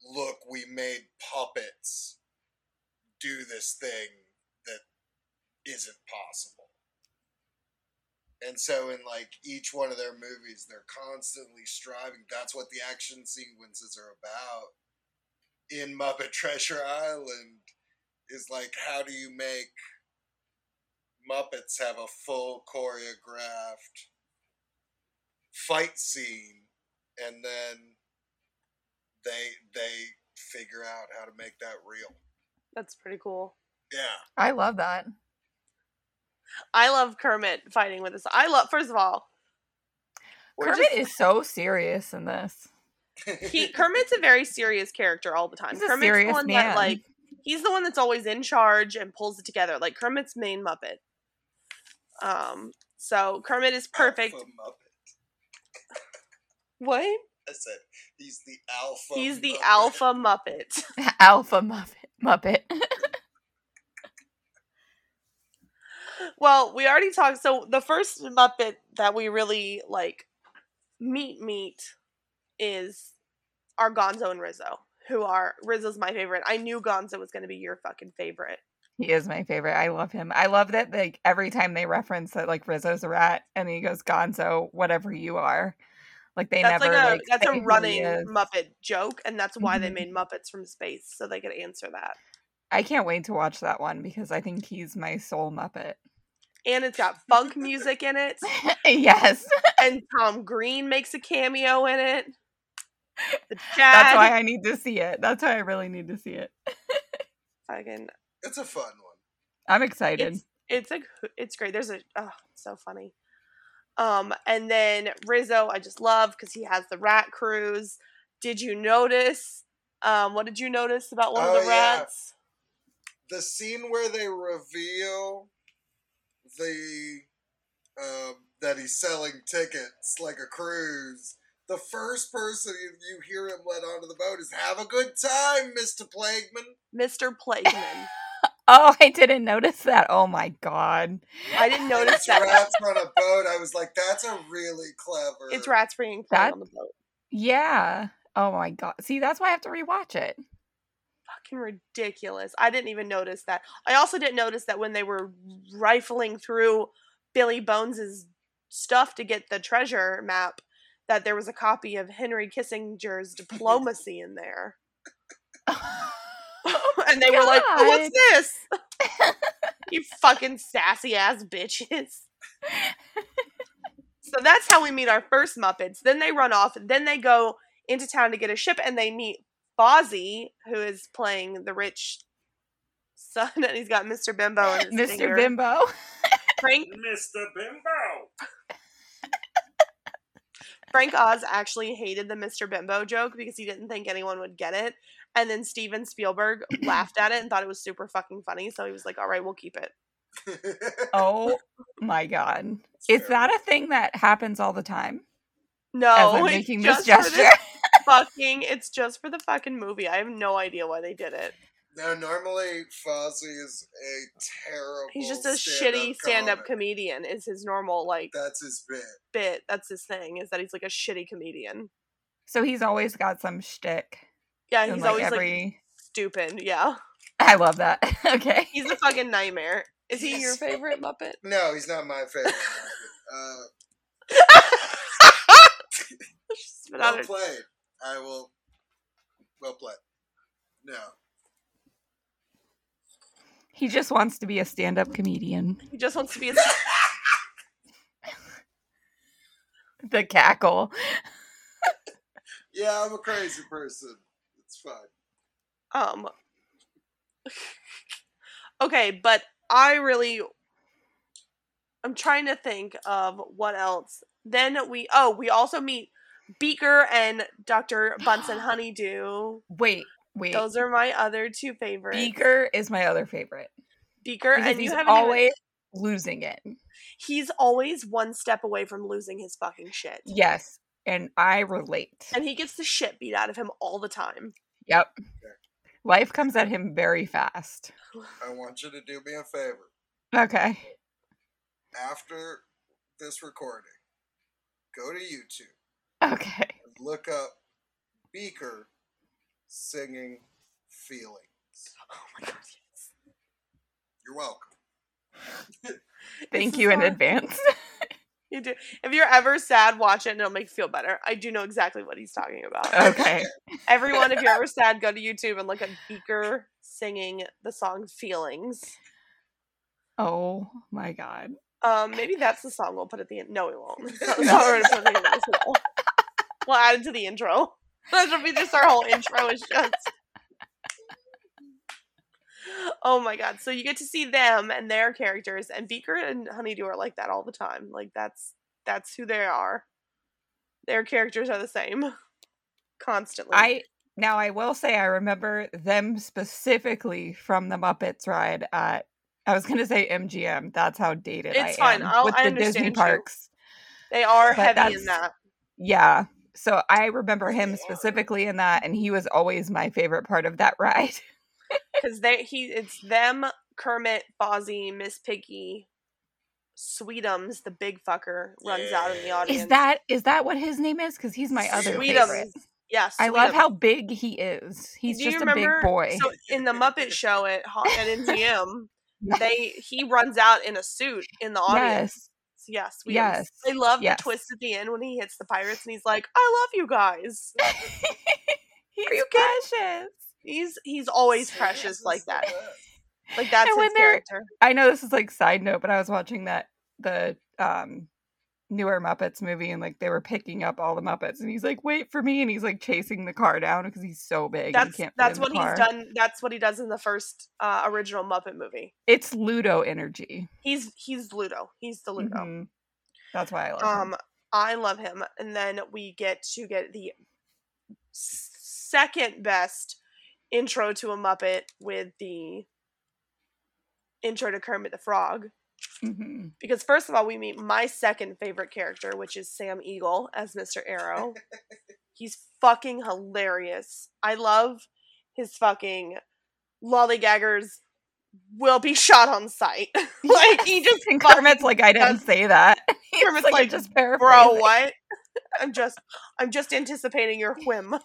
look, we made puppets do this thing that isn't possible. And so in like each one of their movies, they're constantly striving. That's what the action sequences are about. In Muppet Treasure Island is like how do you make Muppets have a full choreographed fight scene and then they they figure out how to make that real. That's pretty cool. Yeah. I love that. I love Kermit fighting with us. I love first of all, Kermit just- is so serious in this. He *laughs* Kermit's a very serious character all the time. He's a Kermit's serious the one man. that like he's the one that's always in charge and pulls it together. Like Kermit's main Muppet. Um so Kermit is perfect. Alpha Muppet. What? I said he's the alpha. He's the Muppet. alpha Muppet. *laughs* Alpha Muppet. Muppet. *laughs* well, we already talked so the first Muppet that we really like meet meet is are Gonzo and Rizzo, who are Rizzo's my favorite. I knew Gonzo was gonna be your fucking favorite. he is my favorite. I love him. I love that like every time they reference that like Rizzo's a rat and he goes Gonzo, whatever you are. Like they that's never like a like that's a running. Muppet joke, and that's why they Mhm. made Muppets from space so they could answer that. I can't wait to watch that one because I think he's my soul Muppet. And it's got funk music in it, *laughs* yes. and Tom Green makes a cameo in it. The *laughs* That's why I need to see it. That's why I really need to see it. fucking, It's a fun one. I'm excited. it's it's a it's great. There's a oh, it's so funny. Um, and then Rizzo, I just love because he has the rat cruise. Did you notice? Um, what did you notice about one Oh, of the yeah. rats? The scene where they reveal the um, that he's selling tickets like a cruise. The first person you, you hear him let onto the boat is "Have a good time, Mister Plagueman." Mr. Plagueman. *laughs* Oh, I didn't notice that. Oh my god. I didn't *laughs* notice It's that. rats on a boat. I was like, "That's a really clever." It's rats being fed That- on the boat. Yeah. Oh my god. See, that's why I have to rewatch it. fucking ridiculous. I didn't even notice that. I also didn't notice that when they were rifling through Billy Bones's stuff to get the treasure map, that there was a copy of Henry Kissinger's *laughs* Diplomacy in there. *laughs* *laughs* and they were like, oh, "What's this? you fucking sassy ass bitches." so that's how we meet our first Muppets. Then they run off. Then they go into town to get a ship, and they meet Fozzie, who is playing the rich son, and he's got Mr. Bimbo and Mr. finger. Bimbo. Frank Mr. Bimbo. Frank Oz actually hated the Mr. Bimbo joke because he didn't think anyone would get it. And then Steven Spielberg *clears throat* laughed at it and thought it was super fucking funny. So he was like, all right, we'll keep it. Oh my god. Is that a thing that happens all the time? No, As I'm making this just for gesture. *laughs* fucking, it's just for the fucking movie. I have no idea why they did it. No, normally Fozzie is a terrible. He's just a stand-up shitty stand-up comedian. Is his normal like That's his bit. bit. That's his thing. Is that he's like a shitty comedian. So he's always got some shtick. Yeah, he's like, always like every stupid. Yeah, I love that. *laughs* okay. he's a fucking nightmare. Is he your favorite Muppet? *laughs* No, he's not my favorite. Muppet. uh, *laughs* Spit well played. I will. Well played. No. He just wants to be a stand-up comedian. He just wants to be a *laughs* The cackle. Yeah, I'm a crazy person. It's fine. Um. okay, but I really. I'm trying to think of what else. Then we. Oh, we also meet Beaker and Dr. Bunsen *gasps* Honeydew. Wait, wait. Those are my other two favorites. Beaker is my other favorite. Beaker, Because and he's haven't even- always losing it. he's always one step away from losing his fucking shit. Yes, and I relate. And he gets the shit beat out of him all the time. Yep. Life comes at him very fast. I want you to do me a favor. Okay. After this recording, go to YouTube Okay. and look up Beaker singing Feelings. Oh my god, yes. You're welcome. *laughs* Thank you in so- advance. *laughs* You do. If you're ever sad, watch it and it'll make you feel better. I do know exactly what he's talking about. *laughs* okay. Everyone, if you're ever sad, go to YouTube and look at Beaker singing the song Feelings. Oh my god. Um, maybe that's the song we'll put at the end. No, we won't. It's not the song we're gonna put at the end of this. We'll add it to the intro. *laughs* That'll be just our whole intro is just. Oh my god! So you get to see them and their characters, and Beaker and Honeydew are like that all the time. Like that's that's who they are. Their characters are the same, constantly. I now I will say I remember them specifically from the Muppets ride at I was gonna say MGM. That's how dated I fine, am I'll- with I the Disney parks. they are but heavy in that. Yeah. So I remember him specifically in that, and he was always my favorite part of that *laughs* ride. because they he it's them Kermit, Fozzie, Miss Piggy, Sweetums, the big fucker runs out in the audience. Is that is that what his name is? Because he's my other favorite. Yes, I love how big he is. He's Do just a big boy. So in the Muppet Show at at *laughs* MGM, they he runs out in a suit in the audience. yes. Yes, we Yes, I love yes. the twist at the end when he hits the pirates and he's like, "I love you guys." *laughs* he's you kidding? precious. He's he's always precious like that. Like that's And when his character. I know this is like side note, but I was watching that the um newer Muppets movie and like they were picking up all the Muppets and he's like, wait for me and he's like chasing the car down because he's so big. and That's he can't that's what he's done. That's what he does in the first uh, original Muppet movie. It's Ludo energy. He's he's Ludo. He's the Ludo. Mhm. That's why I love him. Um, I love him. And then we get to get the second best intro to a Muppet with the intro to Kermit the Frog. Mhm. Because first of all, we meet my second favorite character, which is Sam Eagle as Mr. Arrow. He's fucking hilarious. I love his fucking lollygaggers will be shot on sight. *laughs* like he just And Kermit's like, I didn't does- say that. *laughs* He's Kermit's like, like, I'm just bro paraphrasing. what i'm just i'm just anticipating your whim *laughs*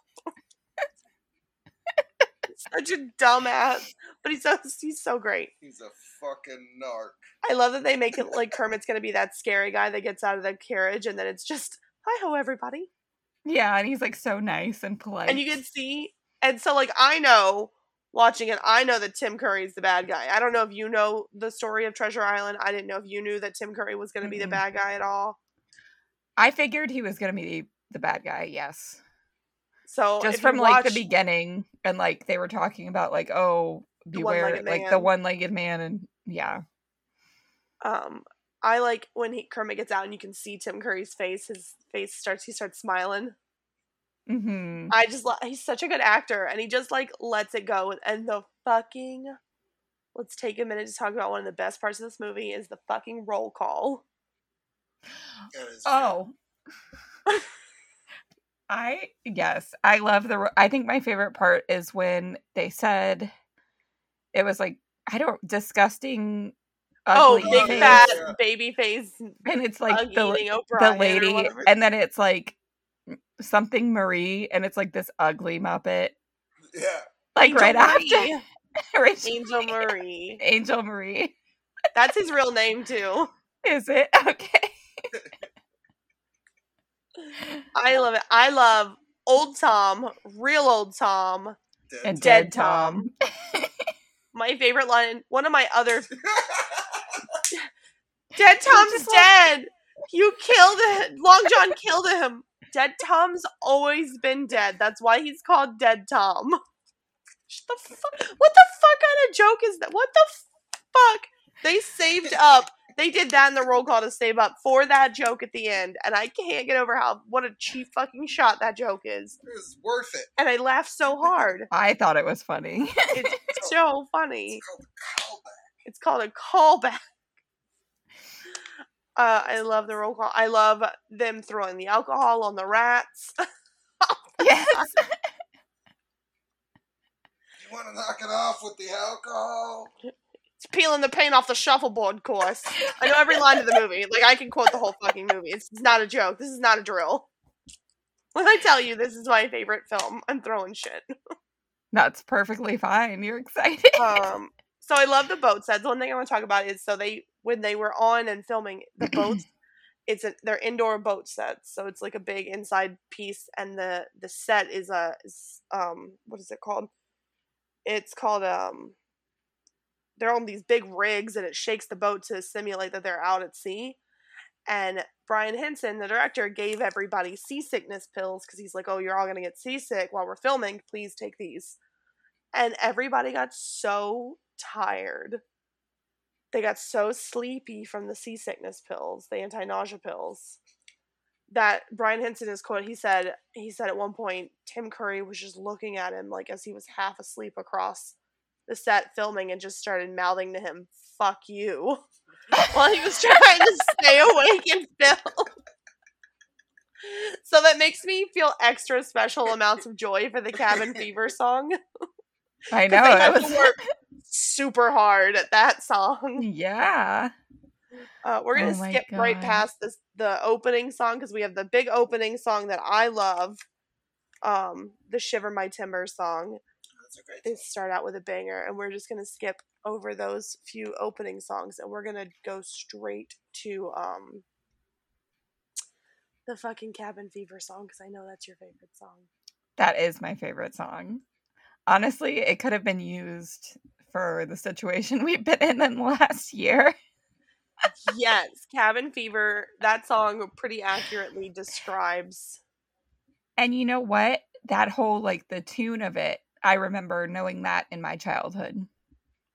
such a dumbass but he's so he's so great He's a fucking narc. i love that they make it like kermit's gonna be that scary guy that gets out of the carriage and then it's just hi ho everybody Yeah, and he's like so nice and polite. and you can see and so like i know watching it i know that tim curry is the bad guy i don't know if you know the story of treasure island i didn't know if you knew that tim curry was gonna be the bad guy at all I figured he was gonna be the bad guy, yes. so Just from like the beginning and like they were talking about like, oh, beware one-legged like the one legged man and yeah. um I like when he Kermit gets out and you can see Tim Curry's face. His face starts he starts smiling. hmm I just lo- he's such a good actor and he just like lets it go and the fucking let's take a minute to talk about one of the best parts of this movie is the fucking roll call. Oh. *laughs* I yes, I love the. I think my favorite part is when they said it was like I don't disgusting. Oh, big face, fat baby face and it's like like the the lady, and then it's like something Marie, and it's like this ugly Muppet, Yeah. like Angel right Marie. *laughs* after Rachel- Angel Marie. Angel Marie. That's his real name too. Is it *laughs* okay? I love it. I love old Tom, real old Tom. Dead And Dead Dead Tom. *laughs* My favorite line, one of my other *laughs* Dead Tom's dead. You killed him. Long John killed him. Dead Tom's always been dead. That's why he's called Dead Tom. Shut the fuck. What the fuck kind of joke is that? What the fuck? They saved up They did that in the roll call to save up for that joke at the end, and I can't get over how what a cheap fucking shot that joke is. It was worth it. And I laughed so hard. I thought it was funny. It's so funny. It's called a callback. It's called a callback. *laughs* Uh, I love the roll call. I love them throwing the alcohol on the rats. *laughs* yes. *laughs* You want to knock it off with the alcohol? It's peeling the paint off the shuffleboard course. I know every line of the movie. Like I can quote the whole fucking movie. It's not a joke. This is not a drill. When I tell you this is my favorite film, I'm throwing shit. That's perfectly fine. You're excited. Um, so I love the boat sets. One thing I want to talk about is so they when they were on and filming the boats, *clears throat* it's a they're indoor boat sets. So it's like a big inside piece, and the the set is a is, um what is it called? It's called um. They're on these big rigs, and it shakes the boat to simulate that they're out at sea. And Brian Henson, the director, gave everybody seasickness pills because he's like, "Oh, you're all gonna get seasick while we're filming. Please take these." And everybody got so tired. They got so sleepy from the seasickness pills, the anti-nausea pills, that Brian Henson is quote. He said he said at one point Tim Curry was just looking at him like as he was half asleep across the set filming and just started mouthing to him, "Fuck you." While he was trying to stay awake and film. So that makes me feel extra special amounts of joy for the Cabin *laughs* Fever song. I know. had was. to work super hard at that song. Yeah. Uh, we're gonna Oh skip right past this the opening song because we have the big opening song that I love, um, the "Shiver My Timbers" song. That's a great They start out with a banger, and we're just gonna skip over those few opening songs, and we're gonna go straight to um the fucking Cabin Fever song because I know that's your favorite song. That is my favorite song. Honestly, it could have been used for the situation *laughs* we've been in in the last year. yes, Cabin Fever. That song pretty accurately describes. And you know what? That whole like the tune of it, I remember knowing that in my childhood.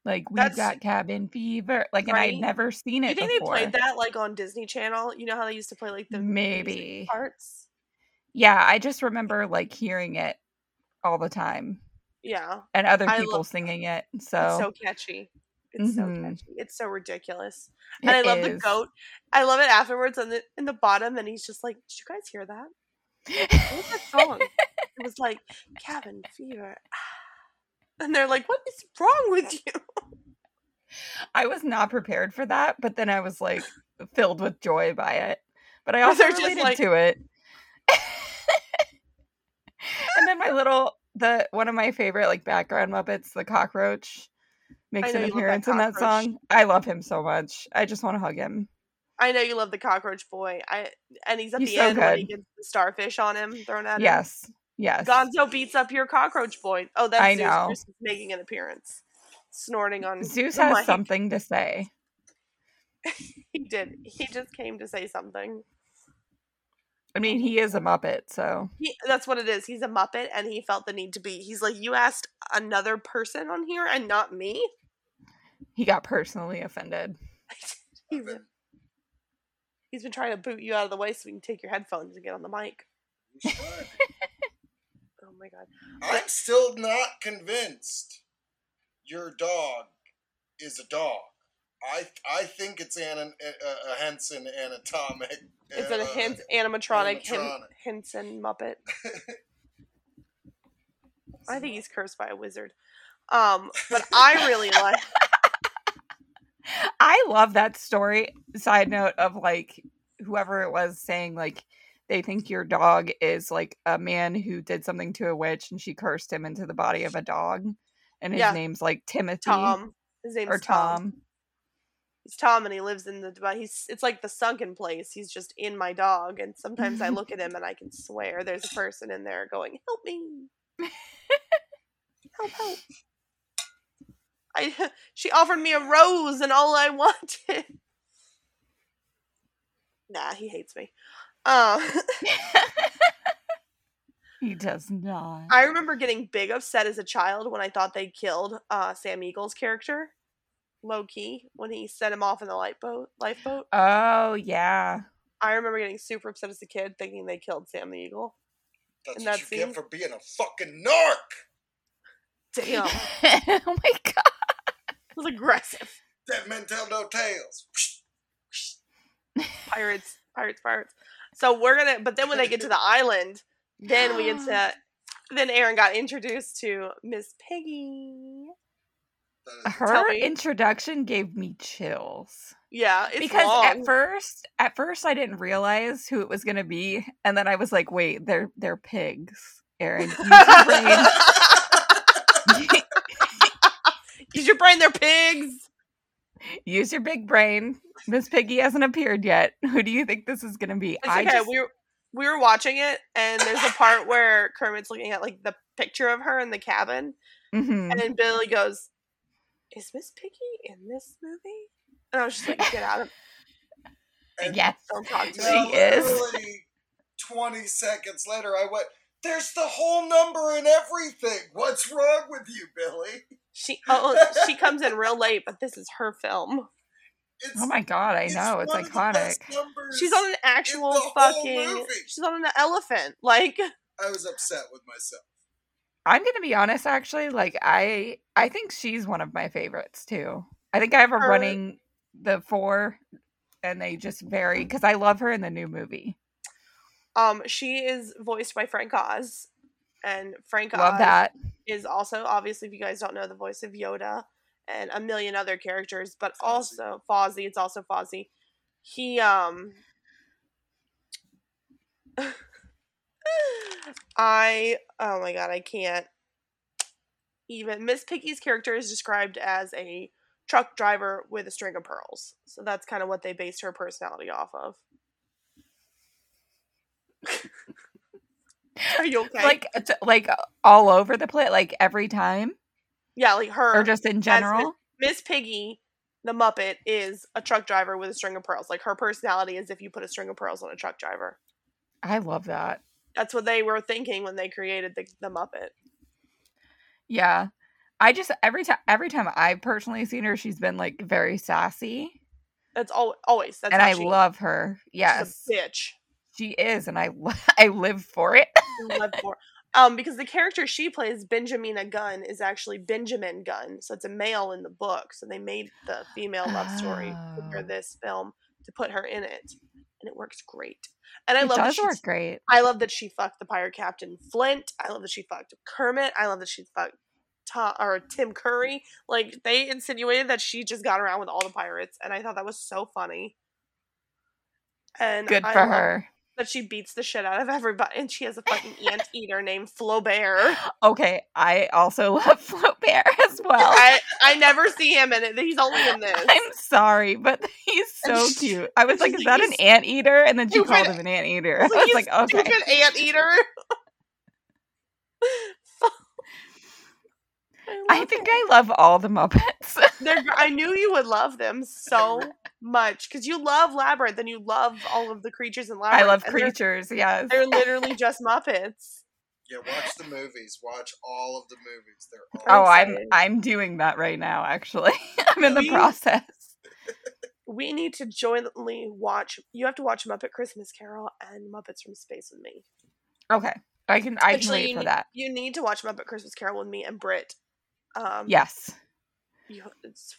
Like we've That's- got cabin fever. Like and Right. I'd never seen it you think before. they played that like on Disney Channel? You know how they used to play like the Maybe. parts. Yeah, I just remember like hearing it all the time Yeah, and other people singing it. it's So, so catchy. It's so Mhm. catchy. It's so ridiculous. it and I love the goat. I love it afterwards on the in the bottom, and he's just like, "Did you guys hear that? What was that song? it was like cabin fever." *sighs* And they're like, "What is wrong with you?" I was not prepared for that, but then I was like filled with joy by it. But I also related like- to it. *laughs* and then my little the one of my favorite like background Muppets, the cockroach, makes an love that appearance in that song. I love him so much. I just want to hug him. I know you love the cockroach boy. I and he's at He's the so end when he gets the starfish on him thrown at him. Yes. Yes. Gonzo beats up your cockroach boy. Oh, that's I Zeus know. Making an appearance, snorting on Zeus has mic. something to say. *laughs* He did. He just came to say something. I mean, he is a Muppet, so He, that's what it is. He's a Muppet, and he felt the need to be. He's like, you asked another person on here, and not me. he got personally offended. *laughs* he's, been, he's been trying to boot you out of the way so we can take your headphones and get on the mic. You should. *laughs* Oh my god. I'm still not convinced your dog is a dog. I I think it's an, a, a Henson anatomic. It's uh, a hint animatronic, animatronic. Henson Muppet. *laughs* I think he's cursed by a wizard. Um, but I really *laughs* like. I love that story. Side note of like whoever it was saying like they think your dog is like a man who did something to a witch and she cursed him into the body of a dog, and his Yeah. name's like Timothy Tom. His name's or Tom. Tom. He's Tom, and he lives in the. But he's. It's like the sunken place. He's just in my dog, and sometimes I look at him and I can swear there's a person in there going, "Help me, *laughs* help, help." I. *laughs* She offered me a rose, and all I *laughs* wanted. Nah, he hates me. Uh, *laughs* He does not. I remember getting big upset as a child when I thought they killed uh, Sam Eagle's character. low key when he sent him off in the lifeboat. Lifeboat. Oh yeah. I remember getting super upset as a kid, thinking they killed Sam the Eagle. That's In what that you scene? get for being a fucking narc. Damn, oh my god. It was aggressive. Dead men tell no tales. Pirates, pirates, pirates. So we're gonna, but then when they get to the island, then we get to. Then Aaron got introduced to Miss Piggy. Her introduction gave me chills. Yeah, it's because long. at first at first I didn't realize who it was gonna be, and then I was like, wait, they're they're pigs. Aaron, use your brain. Use your brain, they're pigs. use your big brain. Miss Piggy hasn't appeared yet. *laughs* Who do you think this is gonna be? It's I okay. just We were we were watching it, and there's a part where Kermit's looking at like the picture of her in the cabin, Mhm. and then Billy goes, "Is Miss Piggy in this movie?" And I was just like, "Get out of! *laughs* And Yes. Don't talk to She me." is. 20 seconds later, I went, There's the whole number and everything. What's wrong with you, Billy? She oh she comes in real late, but this is her film. It's, Oh my god, I know, it's one iconic. She's on an actual fucking. She's on an elephant. Like I was upset with myself. I'm gonna be honest, actually. Like I, I think she's one of my favorites too. I think I have a Her- running the four, and they just vary because I love her in the new movie. um, she is voiced by Frank Oz, and Frank Love Oz that. is also obviously if you guys don't know the voice of Yoda and a million other characters, but Fozzie. also Fozzie. It's also Fozzie. He um. *laughs* I oh my god I can't even Miss Piggy's character is described as a truck driver with a string of pearls. So that's kind of what they based her personality off of. *laughs* Are you okay? Like, like all over the place, like every time, yeah, like her or just in general. Miss Piggy, the Muppet, is a truck driver with a string of pearls. Like her personality is if you put a string of pearls on a truck driver. I love that. That's what they were thinking when they created the, the Muppet. Yeah, I just every time, every time I've personally seen her, she's been like very sassy, That's all always. That's and I she, love her. she's Yes, a bitch. she is, and I *laughs* I live for it. *laughs* Love for. Um, because the character she plays, Benjamina Gunn, is actually Benjamin Gunn, so it's a male in the book. So they made the female love story for Oh. this film to put her in it, and it works great. And I it love that does work great. I love that she fucked the pirate captain Flint. I love that she fucked Kermit. I love that she fucked Tom or Tim Curry. Like they insinuated that she just got around with all the pirates, and I thought that was so funny. And Good I for love her. That she beats the shit out of everybody, and she has a fucking *laughs* ant eater named Flaubert. Okay, I also *laughs* love Flaubert as well. I I never see him in it. He's only in *laughs* this. I'm sorry, but he's so she- cute. I was like, "Is that an "You anteater?" And then she called him an anteater. I I was like, was "You like, "Okay." stupid ant eater. I love think it. I love all the Muppets. They're, I knew you would love them so much because you love Labyrinth and you love all of the creatures in Labyrinth. I love and they're- creatures. Yes. They're, literally *laughs* just Muppets. Yeah, watch the movies. Watch all of the movies. They're all Oh, I'm. I'm doing that right now. Actually, *laughs* I'm in the process. *laughs* We need to jointly watch. You have to watch Muppet Christmas Carol and Muppets from Space with me. Okay, I can I can Actually, wait for that. You need to watch Muppet Christmas Carol with me and Britt. Um, Yes, you, it's,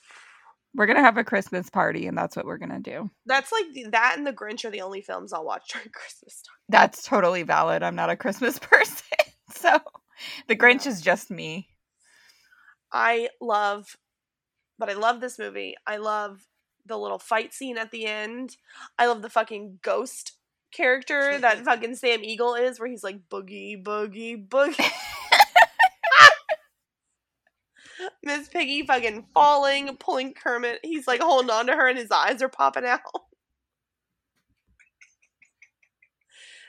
we're gonna have a Christmas party, and that's what we're gonna do. that's like that and The Grinch are the only films I'll watch *laughs* during Christmas time. That's totally valid. I'm not a Christmas *laughs* person, so the Grinch Yeah. is just me. I love, but I love this movie. I love the little fight scene at the end. I love the fucking ghost character that *laughs* fucking Sam Eagle is, where he's like boogie, boogie, boogie. Miss Piggy fucking falling, pulling Kermit. He's like holding on to her, and his eyes are popping out. *laughs*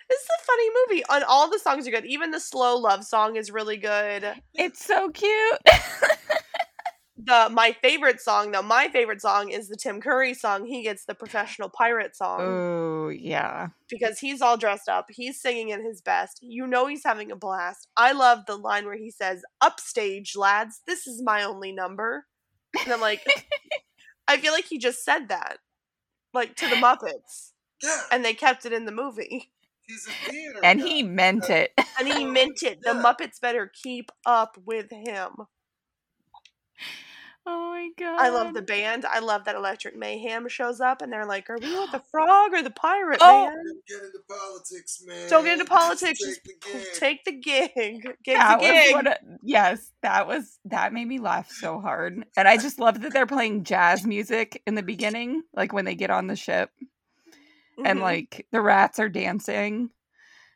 this is a funny movie. On all the songs are good. Even the slow love song is really good. It's so cute. *laughs* the my favorite song though my favorite song is the tim curry song he gets the professional pirate song oh yeah. because he's all dressed up he's singing at his best you know he's having a blast i love the line where he says upstage lads this is my only number and i'm like I feel like he just said that, like to the *laughs* Muppets, Yeah, and they kept it in the movie. he's a theater. and guy. he meant it. And he *laughs* meant it. The Yeah. Muppets better keep up with him. Oh my god. I love the band. I love that Electric Mayhem shows up, and they're like, "Are we with the *gasps* frog or the pirate Oh. man?" Don't get into politics, man. Don't get into politics. Take Just the gig. take the gig. *laughs* Gig's that a was gig. one yes, that was that made me laugh so hard. And I just love that they're playing jazz music in the beginning, like when they get on the ship and Mhm. like the rats are dancing.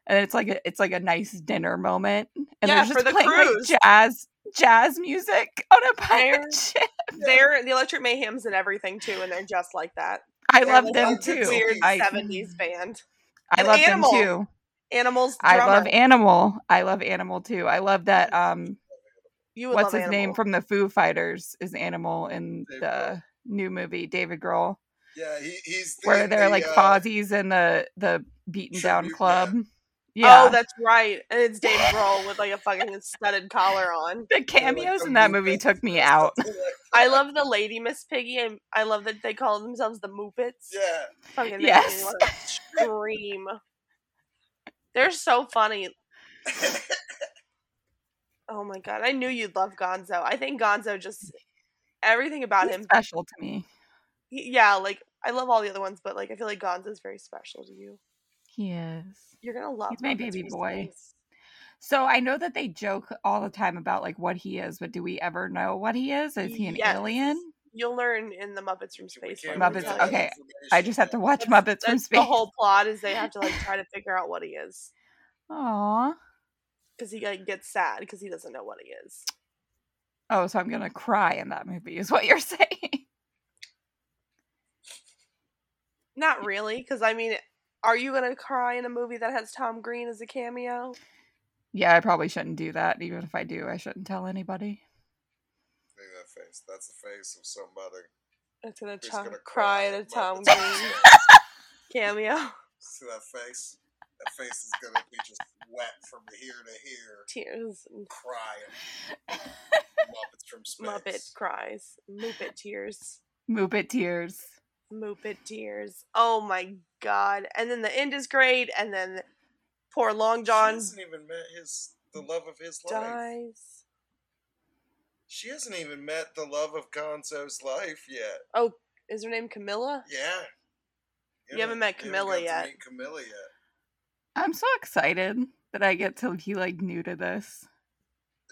And it's like a it's like a nice dinner moment. And Yeah, they're just for the playing cruise. like jazz jazz music on a *laughs* pirate They're- ship. they're the Electric Mayhems and everything too, and they're just like that. I They're love like them a too. Weird I, seventies band. I And love Animal. them too. Animals. I love Animal. I love Animal too. I love that um You would what's love his name from the Foo Fighters is Animal in Dave the Grohl. new movie David Grohl, Yeah, he, he's the, where they're the, like uh, Fozzie's in the the beaten down club. band. Oh, yeah, Oh, that's right. And it's Dave Grohl with like a fucking studded collar on. the they're like cameos in that movie took me out. I love the Lady Miss Piggy, and I love that they call themselves the Moopets. Yeah. Fucking makes Yes. me *laughs* scream. They're so funny. Oh my god, I knew you'd love Gonzo. I think Gonzo just everything about He's him. special to me. he- yeah, like I love all the other ones, but like I feel like Gonzo's very special to you. He is. You're gonna love. He's my baby boy. Space. So I know that they joke all the time about like what he is, but do we ever know what he is? Is he an Yes. alien? You'll learn in the Muppets from Space. can't let me Muppets- tell reveal you. okay, I just have to watch That's- Muppets from space. the whole plot is they have to like *laughs* try to figure out what he is Aw. because he like gets sad because he doesn't know what he is. Oh, so I'm gonna cry in that movie, is what you're *laughs* saying? Not really, because I mean, are you gonna cry in a movie that has Tom Green as a cameo? yeah, I probably shouldn't do that. Even if I do, I shouldn't tell anybody. Look at that face. That's the face of somebody It's gonna, who's Tom, gonna cry at a Tom *laughs* Green *laughs* cameo. See that face? That face is gonna be just wet from here to here, Tears, and crying. *laughs* Muppets from space. Muppet cries, Muppet tears, Muppet tears. Muppet tears. Oh my god! And then the end is great, and then poor Long John. She hasn't even met his the love of his life. dies. She hasn't even met the love of Gonzo's life yet. Oh, is her name Camilla? Yeah. You haven't met Camilla got to yet. meet Camilla yet. I'm so excited that I get to be like new to this.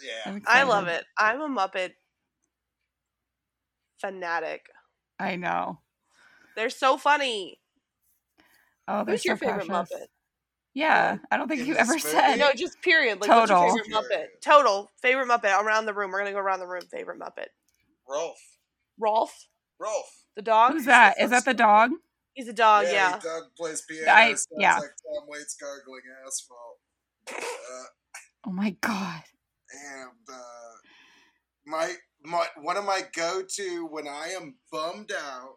Yeah. I'm love it. I'm a Muppet fanatic. I know. They're so funny. Oh, they're Who's your favorite precious. Muppet? Yeah, I don't think you this ever movie? said. No, just period. Like, what's Total. your favorite Muppet? Total favorite Muppet around the room. We're gonna go around the room. Favorite Muppet. Rolf. Rolf, Rolf. the dog. Who's that? Is that the dog? He's a dog. Oh, Yeah. Doug plays piano. I- sounds yeah. like Tom Waits gargling asphalt. Uh, Oh my god. and uh, my my one of my go to when I am bummed out.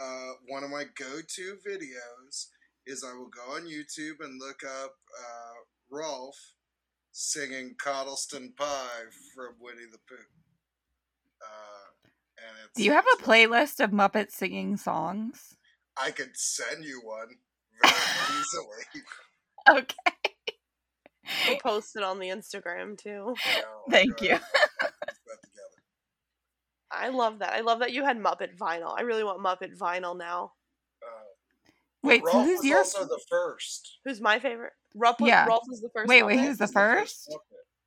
Uh, one of my go to videos is I will go on YouTube and look up uh, Rolf singing "Cottleston Pie" from Winnie the Pooh. Uh, and it's, Do you have a playlist of Muppets singing songs? I could send you one very *laughs* easily. Okay. We'll post it on the Instagram too. Yeah, Thank uh, you. Put that together. I love that. I love that you had Muppet vinyl. I really want Muppet vinyl now. Uh, Wait, so Rolf who's was your also the first. Who's my favorite? Ruff was, Yeah. Rolf was the first. Wait, wait, who's the first?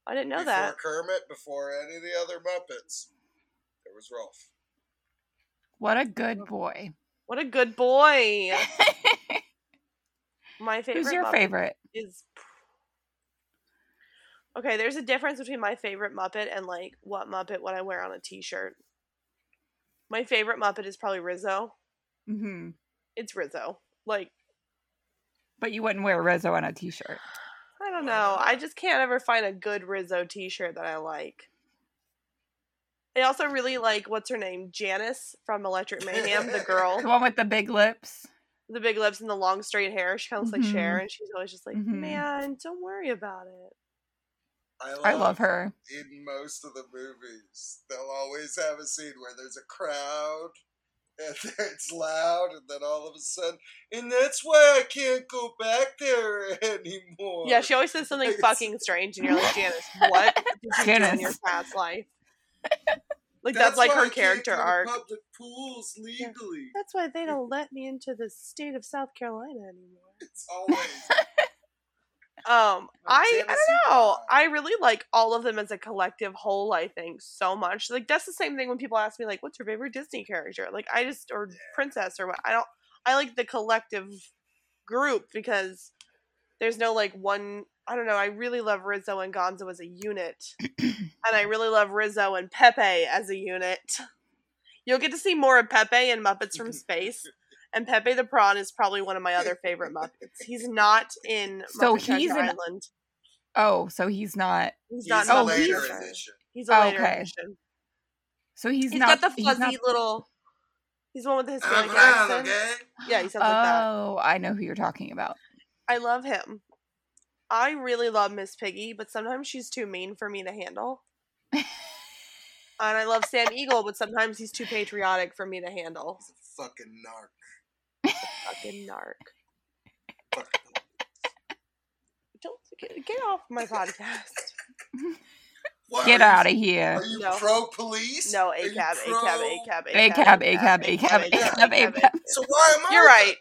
I didn't know before that. Kermit, before any of the other Muppets, there was Rolf. What a good boy. What a good boy. *laughs* My favorite. Who's your Muppet favorite? Is okay. There's a difference between my favorite Muppet and like what Muppet would I wear on a T-shirt. My favorite Muppet is probably Rizzo. Mm-hmm. It's Rizzo. Like But you wouldn't wear Rizzo on a t-shirt. I don't know. I just can't ever find a good Rizzo T-shirt that I like. I also really like what's her name, Janice from Electric Mayhem, the girl, *laughs* The one with the big lips. the big lips and the long straight hair. She kind of looks Mhm. like Cher, and she's always just like, Mhm. "Man, don't worry about it." I love her. In most of the movies, they'll always have a scene where there's a crowd and *laughs* it's loud, and then all of a sudden, and that's why I can't go back there anymore. Yeah, she always says something It's- fucking strange, and you're like, Janice, what did you do in Janice. your past life? *laughs* Like that's, like why I her can't character go to arc. Public pools legally. That's why they don't let me into the state of South Carolina anymore. It's always Um, *laughs* I I don't know. I really like all of them as a collective whole. I think so much. Like that's the same thing when people ask me like, "What's your favorite Disney character?" Like I just or princess or what. I don't. I like the collective group because there's no like one. I don't know. I really love Rizzo and Gonzo as a unit, *clears throat* and I really love Rizzo and Pepe as a unit. You'll get to see more of Pepe in Muppets from *laughs* Space. And Pepe the Prawn is probably one of my other favorite Muppets. *laughs* He's not in So Muppet he's Treasure in- Island. Oh, so he's not. He's, He's not a in Oh, Muppet later Treasure edition. He's a later Okay. edition. So he's, He's not. He's got the he's fuzzy not- little. He's the one with the I'm Hispanic accent. okay? Yeah, he sounds like that. Oh, I know who you're talking about. I love him. I really love Miss Piggy, but sometimes she's too mean for me to handle. *laughs* and I love Sam Eagle, but sometimes he's too patriotic for me to handle. He's a fucking narc. Fucking narc. Don't get, get off my podcast. What, Get out of here. Are you No. pro police? No, Are you ACAB, pro- ACAB, ACAB, ACAB, ACAB, ACAB, ACAB, ACAB. So why am I? You're right.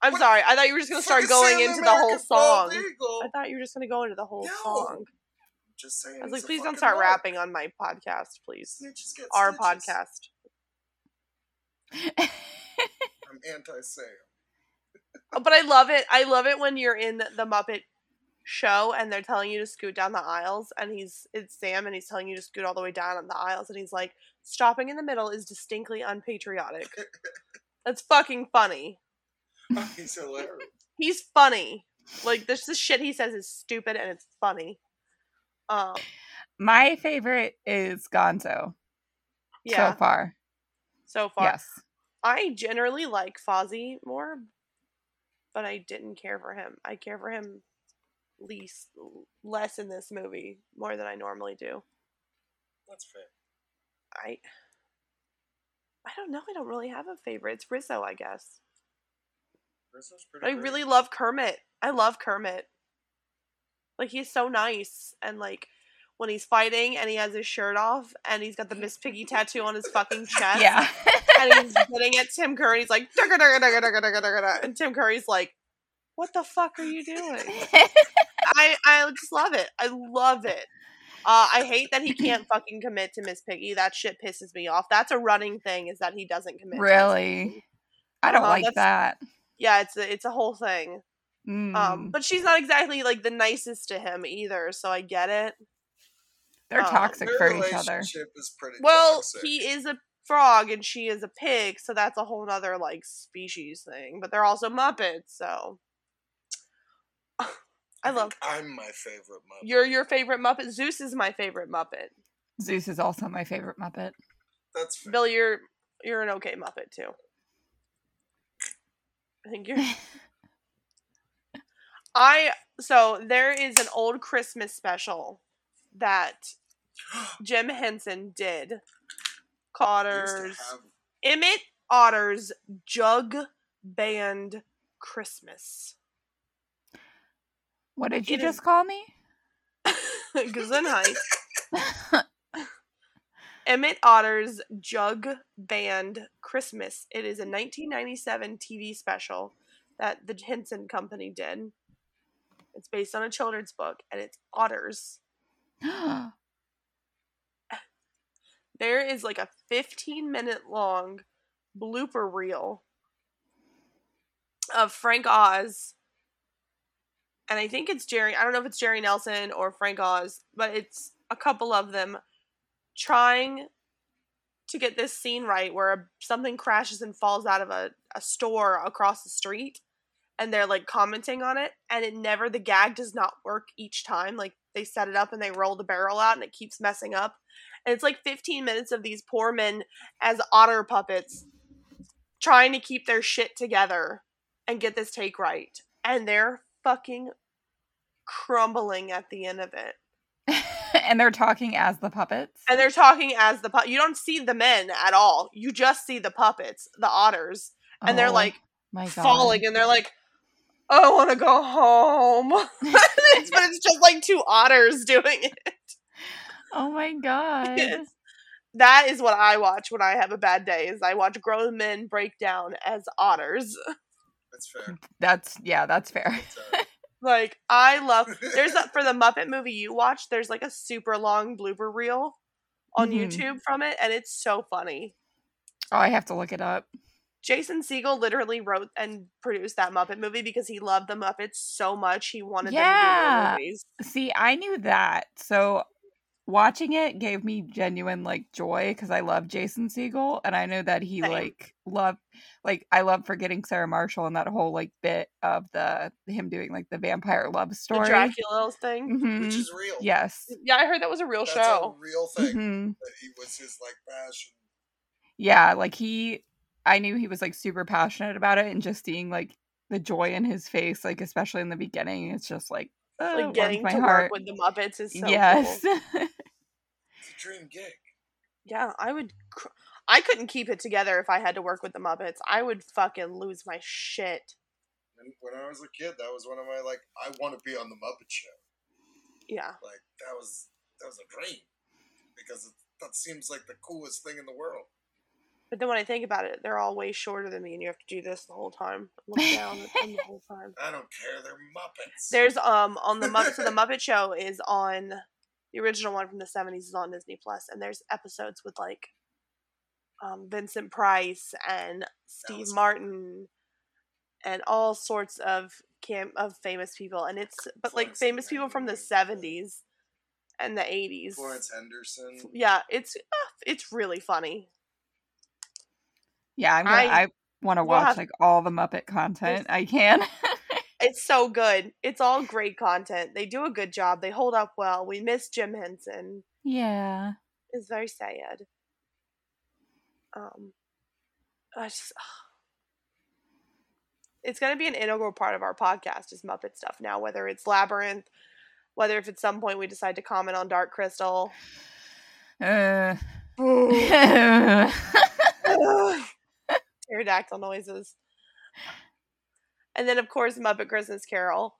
I'm What- sorry. I thought you were just gonna start going Sailor into the whole song. eagle. I thought you were just gonna go into the whole No. song. Just saying. I was like, please don't start narc. rapping on my podcast, please. Our stitches. podcast. I'm anti-Sam. Oh, *laughs* But I love it. I love it when you're in the Muppet show and they're telling you to scoot down the aisles and he's it's Sam and he's telling you to scoot all the way down on the aisles and he's like, stopping in the middle is distinctly unpatriotic. *laughs* That's fucking funny. *laughs* He's hilarious. He's funny. Like this the shit he says is stupid and it's funny. Um My favorite is Gonzo yeah, so far. So far. Yes. I generally like Fozzie more, but I didn't care for him. I care for him least less in this movie more than I normally do. That's fair. I I don't know. I don't really have a favorite. It's Rizzo, I guess. Rizzo's pretty I great. really love Kermit. I love Kermit. Like he's so nice and like when he's fighting and he has his shirt off and he's got the Miss Piggy tattoo on his fucking chest. Yeah. and he's getting at Tim Curry. He's like, "Dugga, dugga, dugga, dugga, dugga, dugga, dugga," and Tim Curry's like, "What the fuck are you doing?" *laughs* I I just love it. I love it. Uh, I hate that he can't fucking commit to Miss Piggy. That shit pisses me off. That's a running thing. Is that he doesn't commit? really? I don't Uh-huh, like that. Yeah, it's a it's a whole thing. Um, Mm. but she's not exactly like the nicest to him either. So I get it. They're uh, toxic Their for each other. is pretty Well, toxic. he is a frog and she is a pig, so that's a whole other like species thing. But they're also Muppets, so *sighs* I love I'm my favorite Muppet. you're your favorite Muppet. Zeus is my favorite Muppet. Zeus is also my favorite Muppet. That's fair. Bill, you're you're an okay Muppet too. I think you're. *laughs* I so there is an old Christmas special that Jim Henson did. I used to Cotter's have- Emmett Otter's Jug Band Christmas. What did you It is- just call me? *laughs* Gesundheit. *laughs* Emmett Otter's Jug Band Christmas. It is a 1997 TV special that the Henson Company did. It's based on a children's book, and it's otters. *gasps* *gasps* *gasps* There is like a 15 minute long blooper reel of Frank Oz. And I think it's Jerry. I don't know if it's Jerry Nelson or Frank Oz, but it's a couple of them trying to get this scene right where something crashes and falls out of a, a store across the street and they're like commenting on it and it never the gag does not work each time like they set it up and they roll the barrel out and it keeps messing up and it's like 15 minutes of these poor men as otter puppets trying to keep their shit together and get this take right and they're fucking crumbling at the end of it *laughs* and they're talking as the puppets. and they're talking as the pu- you don't see the men at all. You just see the puppets, the otters, and they're Oh like my God. falling, and they're like, "I want to go home," *laughs* *laughs* but it's just like two otters doing it. Oh my *laughs* god. Yes. That is what I watch when I have a bad day. Is I watch grown men break down as otters. That's fair. *laughs* That's yeah, that's fair. That's, uh, *laughs* Like I love. There's a, for the Muppet movie you watch. There's like a super long blooper reel on Mhm. YouTube from it, and it's so funny. Oh, I have to look it up. Jason Segel literally wrote and produced that Muppet movie because he loved the Muppets so much he wanted them to Yeah. do their movies. See, I knew that. So watching it gave me genuine like joy because I love Jason Segel and I know that he Same. like loved like I love forgetting Sarah Marshall and that whole like bit of the him doing like the vampire love The story. Dracula thing. Mhm. which is real. Yes. Yeah, I heard that was a real That's show. a real thing. Mhm. That he was his like passion. Yeah, like he I knew he was like super passionate about it and just seeing like the joy in his face, like especially in the beginning, it's just like, oh, Like getting my to heart. work with the Muppets is so yes. cool. *laughs* It's a dream gig. Yeah, I would. Cr- I couldn't keep it together if I had to work with the Muppets. I would fucking lose my shit. And when I was a kid, that was one of my like, I want to be on the Muppet Show. Yeah. Like that was that was a dream because it, that seems like the coolest thing in the world. But then when I think about it, they're all way shorter than me, and you have to do this the whole time. Look down at them the *laughs* whole time. I don't care. They're Muppets. There's um on the Muppet so the *laughs* Muppet Show is on the original one from the seventies is on Disney Plus, and there's episodes with like um Vincent Price and Steve was cool. Martin and all sorts of cam of famous people, and it's but like famous people from the seventies and the eighties. Florence Henderson. Yeah, it's uh, it's really funny. Yeah, I'm gonna, I- I, want to we'll watch have- like all the Muppet content I can. *laughs* It's so good. It's all great content. They do a good job. They hold up well. We miss Jim Henson. yeah. It's very sad. Um, I just, it's going to be an integral part of our podcast is Muppet stuff now. Whether it's Labyrinth, whether if at some point we decide to comment on Dark Crystal. *sighs* *sighs* *sighs* Uh, pterodactyl noises. And then, of course, Muppet Christmas Carol.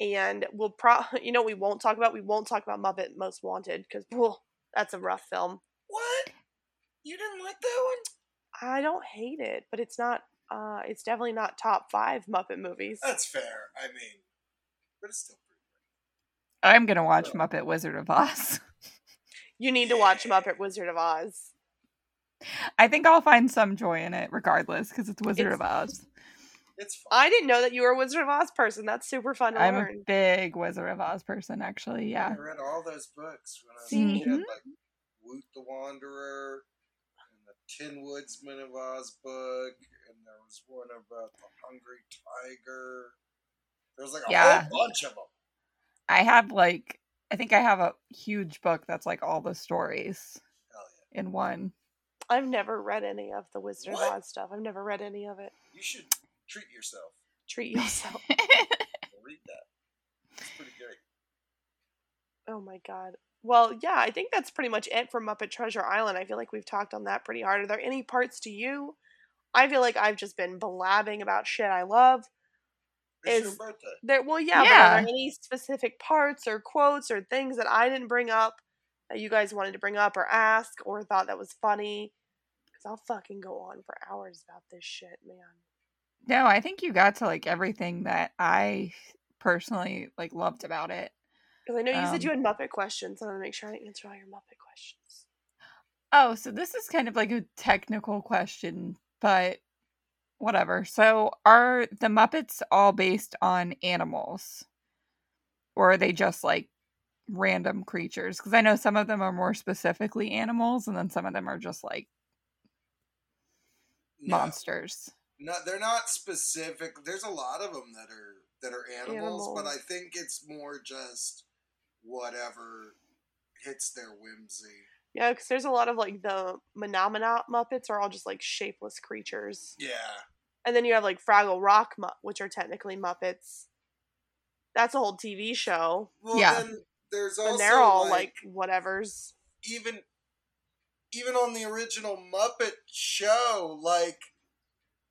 And we'll pro, *laughs* you know, we won't talk about. We won't talk about Muppet Most Wanted because that's a rough film. What? You didn't like that one? I don't hate it, but it's not. Uh, it's definitely not top five Muppet movies. That's fair. I mean, but it's still pretty good. I'm gonna watch Muppet Wizard of Oz. *laughs* You need to watch Muppet Wizard of Oz. I think I'll find some joy in it regardless because it's Wizard It's- of Oz. It's fun. I didn't know that you were a Wizard of Oz person. That's super fun to I'm a big Wizard of Oz person, actually. Yeah. I read all those books when I was See? a kid, mm-hmm. like Woot the Wanderer and the Tin Woodsman of Oz book, and there was one about the Hungry Tiger. There was like a Yeah. whole bunch of them. I have like I think I have a huge book that's like all the stories Hell yeah! in one. I've never read any of the Wizard What? of Oz stuff. I've never read any of it. You should treat yourself. Treat yourself. *laughs* Read that. It's pretty great. Oh my god. Well, yeah, I think that's pretty much it for Muppet Treasure Island. I feel like we've talked on that pretty hard. Are there any parts to you? I feel like I've just been blabbing about shit I love. It's Is- your birthday. There, well, yeah, but are there any specific parts or quotes or things that I didn't bring up that you guys wanted to bring up or ask or thought that was funny? Because I'll fucking go on for hours about this shit, man. no, I think you got to like everything that I personally like loved about it. Because I know you said you Um, had Muppet questions. I want to make sure I answer all your Muppet questions. Oh, so this is kind of like a technical question, but whatever. So, are the Muppets all based on animals? Or are they just like random creatures? Because I know some of them are more specifically animals, and then some of them are just like No, monsters. No, they're not specific. There's a lot of them that are that are animals, but I think it's more just whatever hits their whimsy. Yeah, because there's a lot of like the Mahna Mahna Muppets are all just like shapeless creatures. Yeah, And then you have like Fraggle Rock, Mu- which are technically Muppets. That's a whole TV show. Well, Yeah. then there's also and they're all like, like whatever's. even even on the original Muppet show, like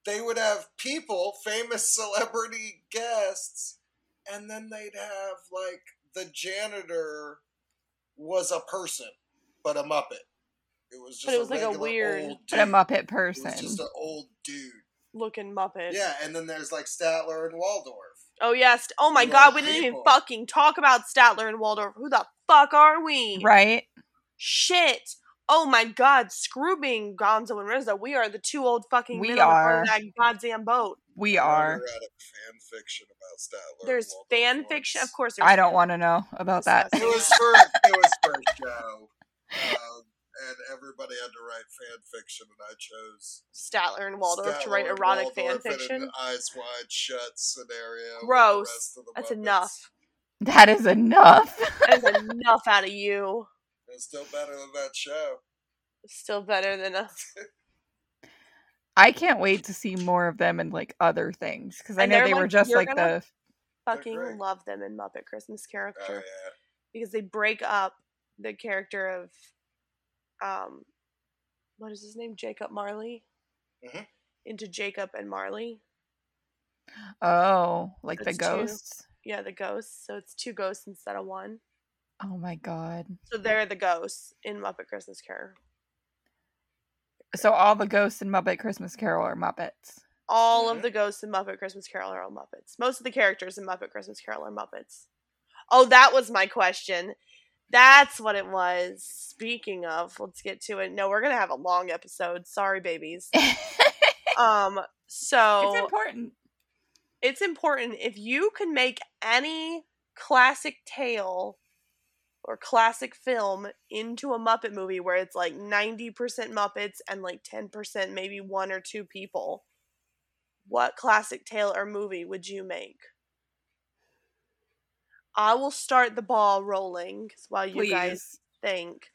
they would have people, famous *laughs* celebrity guests, and then they'd have like the janitor was a person, but a Muppet. It was just But it was like a weird- old But a dude. Muppet It person. was just an old dude. looking Muppet. Yeah, and then there's like Statler and Waldorf. Oh yes. Oh my god, we didn't even fucking talk about Statler and Waldorf. Who the fuck are we? Right? Shit. Oh my god, screw being Gonzo and Rizzo. We are the two old fucking We men on are. of that goddamn boat. We are. fan fiction about Statler. There's fan once. fiction, of course. There's I don't want to know about that. It was for it was for a show, um, and everybody had to write fan fiction, and I chose Statler and Waldorf to write Statler and erotic fan Waldorf in an fiction. Eyes wide shut scenario. with the Gross. rest of the That's Muppets. enough. That is enough. That's *laughs* enough out of you. It's still better than that show. Still better than us. *laughs* I can't wait to see more of them and like other things because I And know they're, they were just like the Fucking love them in Muppet Christmas Oh Character yeah. because they break up the character of, um, what is his name? Jacob Marley. Mhm. Into Jacob and Marley. oh like the That's two. ghosts. Yeah, the ghosts. So it's two ghosts instead of one. Oh my god! So they're the ghosts in Muppet Christmas Carol. So all the ghosts in Muppet Christmas Carol are Muppets. All Mhm. of the ghosts in Muppet Christmas Carol are all Muppets. Most of the characters in Muppet Christmas Carol are Muppets. Oh, that was my question. That's what it was. Speaking of, let's get to it. No, we're gonna have a long episode. Sorry, babies. *laughs* Um, so it's important. it's important if you can make any classic tale or classic film into a Muppet movie where it's like 90% Muppets and like 10% maybe one or two people, what classic tale or movie would you make? I will start the ball rolling while you guys think.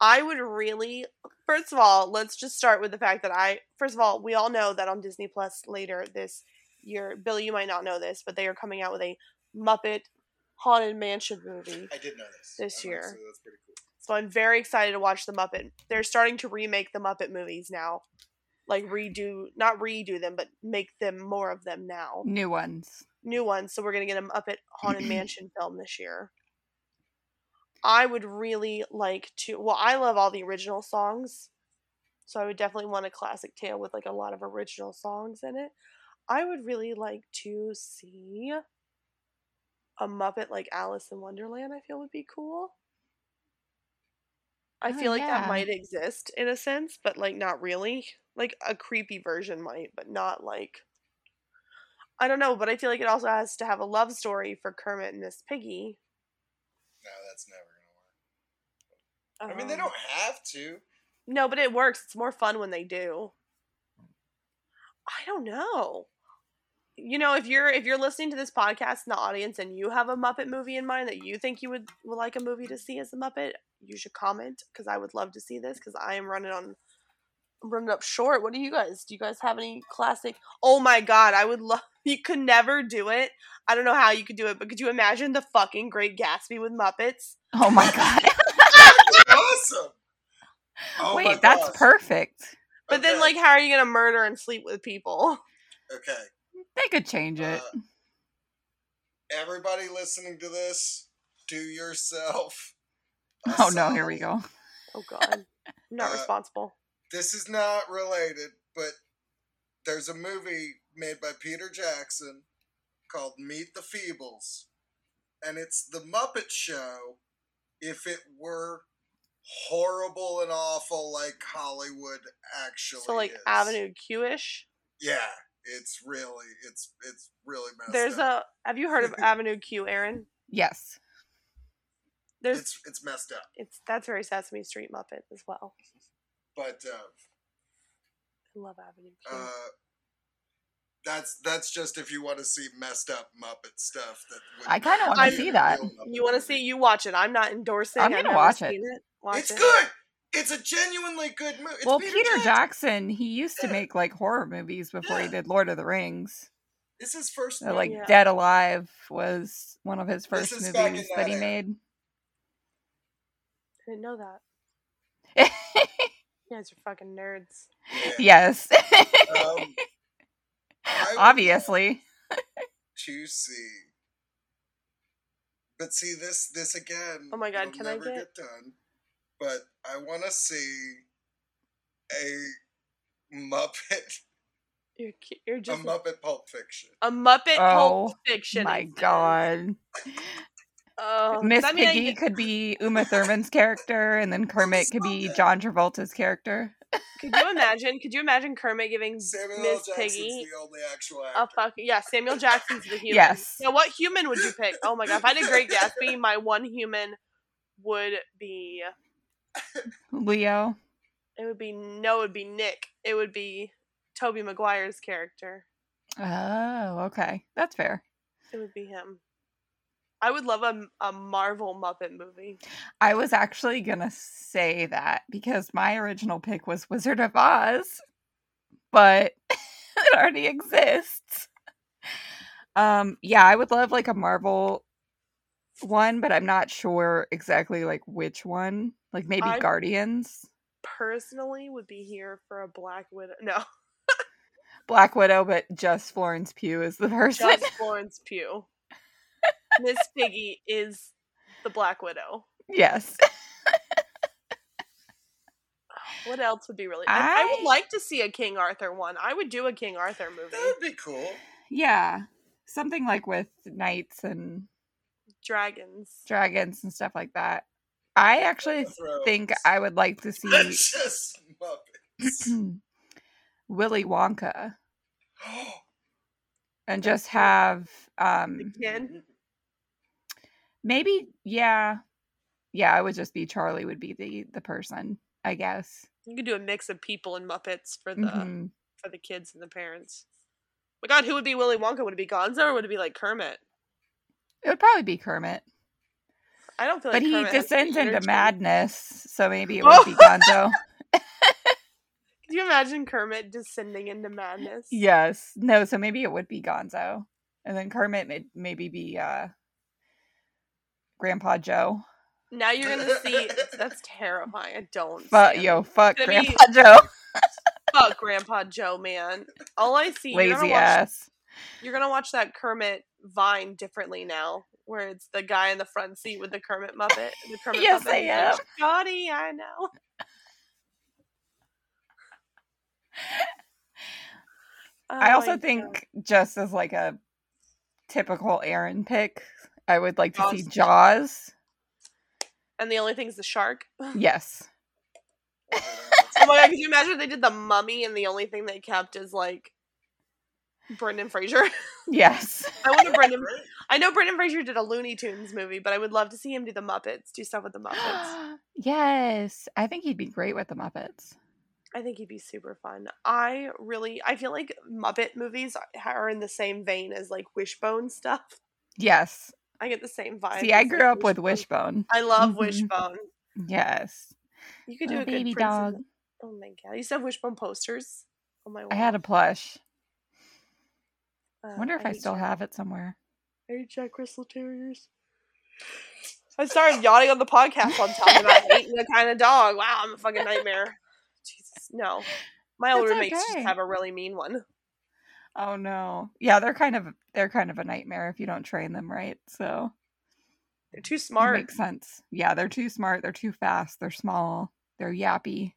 I would really first of all, let's just start with the fact that I first of all, we all know that on Disney Plus later this year, Billy, you might not know this, but they are coming out with a Muppet Haunted Mansion movie. I did know this. This I year. honestly- that's pretty cool. So I'm very excited to watch the Muppet. They're starting to remake the Muppet movies now. Like redo not redo them, but make them more of them now. New ones. New ones. So we're gonna get a Muppet Haunted *clears throat* Mansion film this year. I would really like to well, I love all the original songs. So I would definitely want a classic tale with like a lot of original songs in it. I would really like to see a Muppet like Alice in Wonderland, I feel would be cool. I Oh, feel like yeah. that might exist in a sense, but like not really. Like a creepy version might, but not like I don't know, but I feel like it also has to have a love story for Kermit and Miss Piggy. No, that's never gonna work. I mean, they Um, don't have to. No, but it works. It's more fun when they do. I don't know. You know, if you're if you're listening to this podcast in the audience and you have a Muppet movie in mind that you think you would, would like a movie to see as a Muppet, you should comment because I would love to see this because I am running on I'm running up short. What do you guys? Do you guys have any classic? Oh my god, I would love. *laughs* You could never do it. I don't know how you could do it, but could you imagine the fucking Great Gatsby with Muppets? Oh my god! *laughs* awesome. Oh my Wait, that's gosh. perfect. But then, like, how are you gonna murder and sleep with people? okay. They could change it. Uh, everybody listening to this, do yourself. a oh no! Here we go. Oh god. I'm *laughs* not Uh, responsible. This is not related, but there's a movie made by Peter Jackson called Meet the Feebles. And it's the Muppet Show if it were horrible and awful like Hollywood actually So like is. Avenue Q-ish. Yeah, it's really it's it's really messed up. There's up. a have you heard of *laughs* Avenue Q, Aaron? Yes. There's it's it's messed up. it's that's very Sesame Street Muppet as well. But uh, I love Avenue Q. uh that's that's just if you want to see messed up Muppet stuff. That I kinda wanna I'm- see that. you want to see? You watch it. I'm not endorsing. I'm I've gonna watch it. it. Watch It's it. good. It's a genuinely good movie. It's well, Peter, Peter Jackson. Jackson, he used to make like horror movies before he did Lord of the Rings. This is first So, like Yeah. Dead Alive was one of his first is back in movies that that he made. I didn't know that. *laughs* You guys are fucking nerds. Yeah. yes. Um, *laughs* Obviously. to see. But see this this again. Oh my God, it'll can I never get- done? But I want to see a Muppet, You're cu- you're a just Muppet Pulp Fiction. a Muppet Oh, Pulp Fiction. My. God. Oh, Miss I mean, I Piggy get- could be Uma Thurman's character, and then Kermit could be it. John Travolta's character. Could you imagine? Could you imagine Kermit giving *laughs* Samuel Miss Piggy the only actual a fuck? Yeah, Samuel Jackson's the human. Yes. Now, what human would you pick? Oh my god, if I did Great Gatsby, my one human would be. Leo. It would be no. It would be Nick. It would be Tobey Maguire's character. Oh, okay. That's fair. It would be him. I would love a, a Marvel Muppet movie. I was actually gonna say that because my original pick was Wizard of Oz, but *laughs* it already exists. Um, yeah, I would love like a Marvel one, but I'm not sure exactly like which one. Like maybe I- Guardians, Personally, would be here for a Black Widow. No, Black Widow, but just Florence Pugh is the *laughs* person. just Florence Pugh. Miss Piggy is the Black Widow. yes. *sighs* What else would be really? I, I I- would like to see a King Arthur one. I would do a King Arthur movie. That would be cool. Yeah. Something like with knights and Dragons. dragons and stuff like that. I actually think I would like to *laughs* see Muppets. *clears throat* Willy Wonka *gasps* and just have um kid. maybe yeah. Yeah, I would just be Charlie would be the the person, I guess. You could do a mix of people and Muppets for the Mhm. for the kids and the parents. My God, who would be Willy Wonka? Would it be Gonzo or would it be like Kermit? It would probably be Kermit. I don't feel But like he Kermit descends into energy. madness, so maybe it would be Gonzo. *laughs* *laughs* Can you imagine Kermit descending into madness? yes. No, so maybe it would be Gonzo. And then Kermit may maybe be uh Grandpa Joe. Now you're gonna see. That's *laughs* terrifying. I don't. Fuck yo, fuck Gonna be- Grandpa Joe. Fuck Grandpa Joe, man. All I see. You're Lazy watch ass. you're gonna watch that Kermit Vine differently now, where it's the guy in the front seat with the Kermit Muppet. The *laughs* Kermit Yes, Muppet, I am. Scotty, I know. *laughs* I Oh also my think just as like a typical Aaron pick, I would like to see Jaws. Jaws. And the only thing is the shark. *laughs* Yes. Oh my god, could you imagine they did the mummy and the only thing they kept is like Brendan Fraser? *laughs* Yes. I want a *laughs* Brendan I know Brendan Fraser did a Looney Tunes movie, but I would love to see him do the Muppets, do stuff with the Muppets. *gasps* yes. I think he'd be great with the Muppets. I think he'd be super fun. I really, I feel like Muppet movies are in the same vein as like Wishbone stuff. Yes. I get the same vibe. See, I grew like, up with Wishbone. I love Mhm. Wishbone. Yes. You could do Little a baby dog. Oh my god, I used to have Wishbone posters. Oh my. I had a plush. Uh, wonder if I, hate still Jack- have it somewhere. I hate Jack Russell Terriers. I started yawning on the podcast on talking about *laughs* hating the kind of dog. Wow, I'm a fucking nightmare. Jesus, no. My old That's roommates okay. just have a really mean one. Oh no. Yeah, they're kind of they're kind of a nightmare if you don't train them right. So They're too smart. it smart. makes sense. Yeah, they're too smart, they're too fast, they're small, they're yappy.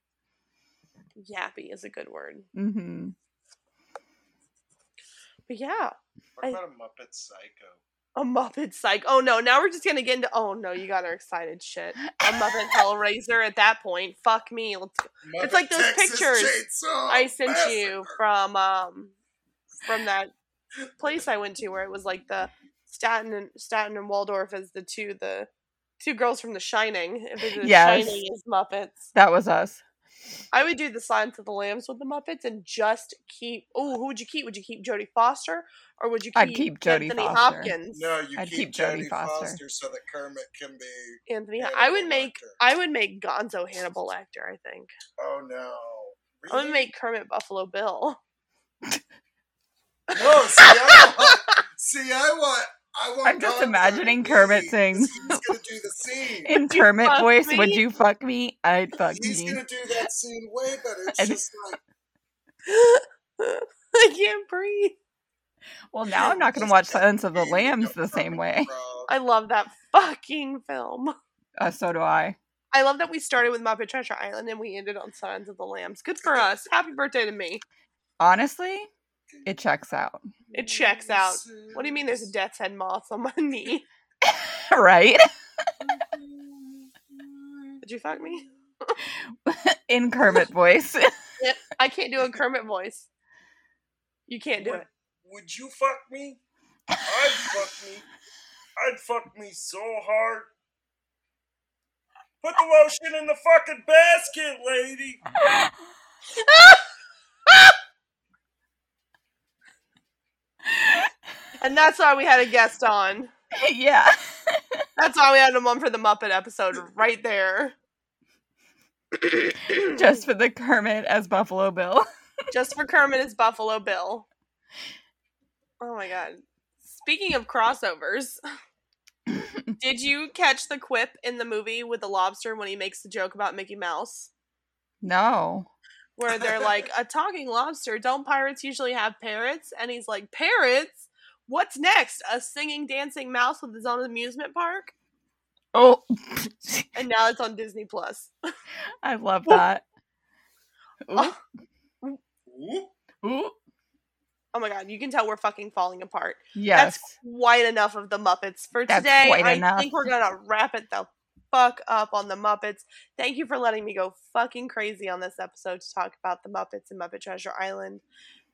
Yappy is a good word. Mm-hmm. But yeah, What I- about a Muppet Psycho? a Muppet Psycho. Oh no, now we're just gonna get into. Oh no, you got her excited. Shit, a Muppet Hellraiser at that point. Fuck me. Let's go. It's like those Texas pictures Chainsaw I sent you from um from that place I went to where it was like the Statler and Statler and Waldorf as the two the two girls from The Shining. If they Yes. Shining as Muppets, That was us. I would do the Silence of the Lambs with the Muppets and just keep. Oh, who would you keep? Would you keep Jodie Foster or would you keep, I'd keep Jodie Anthony Foster. Hopkins? No, you I'd keep, keep Jodie Jodie Foster. Foster. so that Kermit can be. Anthony. I would make. Lecter. I would make Gonzo Hannibal Lecter. I think. Oh no! I would Really? make Kermit Buffalo Bill. *laughs* No, see, I want. *laughs* see, I want. I want I'm just Gonzo imagining Kermit lead, saying- He's gonna do the scene. *laughs* In Kermit fuck voice, would you fuck me? I'd fuck He's me. gonna do that scene way better. It's And- just like *laughs* I can't breathe. Well, now I'm *laughs* not going to watch Silence of the Lambs the same way. I love that fucking film. Uh, so do I. I love that we started with Muppet Treasure Island and we ended on Signs of the Lambs. Good for us. Happy birthday to me. Honestly, it checks out. It checks out. What do you mean there's a death's head moth on my knee? *laughs* *laughs* right? Did you fuck me? *laughs* In Kermit voice. I can't do a Kermit voice. You can't do Would, it. would you fuck me? I'd fuck me. I'd fuck me so hard. Put the lotion in the fucking basket, lady. And that's why we had a guest on. *laughs* yeah. *laughs* That's why we had him on for the Muppet episode right there. *coughs* Just for the Kermit as Buffalo Bill. *laughs* Just for Kermit as Buffalo Bill. Oh my god. Speaking of crossovers, did you catch the quip in the movie with the lobster when he makes the joke about Mickey Mouse? No. Where they're like, a talking lobster, don't pirates usually have parrots? And he's like, Parrots? What's next? A singing, dancing mouse with his own amusement park? Oh, *laughs* And now it's on Disney Plus. I love that. Oh. Ooh. Whoop. Ooh. Oh my god, you can tell we're fucking falling apart. Yes. That's quite enough of the Muppets for That's today. quite I enough. think we're gonna wrap it the fuck up on the Muppets. Thank you for letting me go fucking crazy on this episode to talk about the Muppets and Muppet Treasure Island.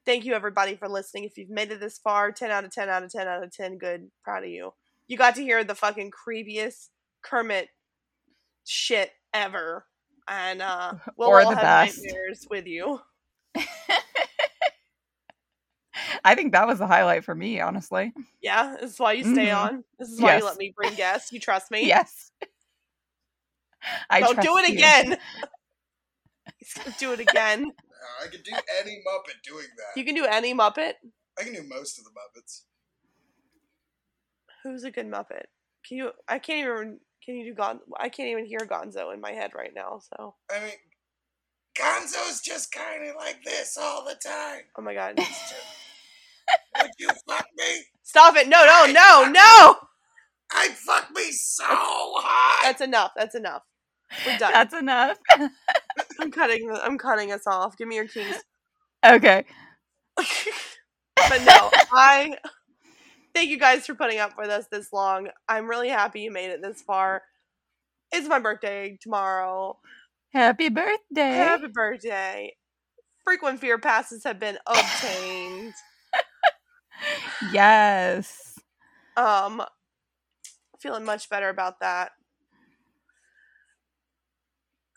Thank you everybody for listening. If you've made it this far, 10 out of 10 out of 10 out of 10, good. Proud of you. You got to hear the fucking creepiest Kermit shit ever. And uh *laughs* we'll Or all the have best. nightmares with you. *laughs* I think that was the highlight for me, honestly. Yeah, this is why you stay Mhm. on. This is why you let me bring guests. You trust *laughs* me? Yes. I Don't do it you. again. He's gonna do it again. I could do any Muppet doing that. You can do any Muppet. I can do most of the Muppets. Who's a good Muppet? Can you? I can't even. Can you do Gon? I can't even hear Gonzo in my head right now. So, I mean, Gonzo's just kind of like this all the time. oh my god, Would you fuck me? stop it! No, no, no, no! I'd fuck me so hard. That's enough. That's enough. We're done. That's enough. *laughs* I'm cutting. I'm cutting us off. Give me your keys. okay. *laughs* but no, I thank you guys for putting up with us this long. I'm really happy you made it this far. It's my birthday tomorrow. Happy birthday. Happy birthday. Frequent fear passes have been obtained. *laughs* yes. um feeling much better about that.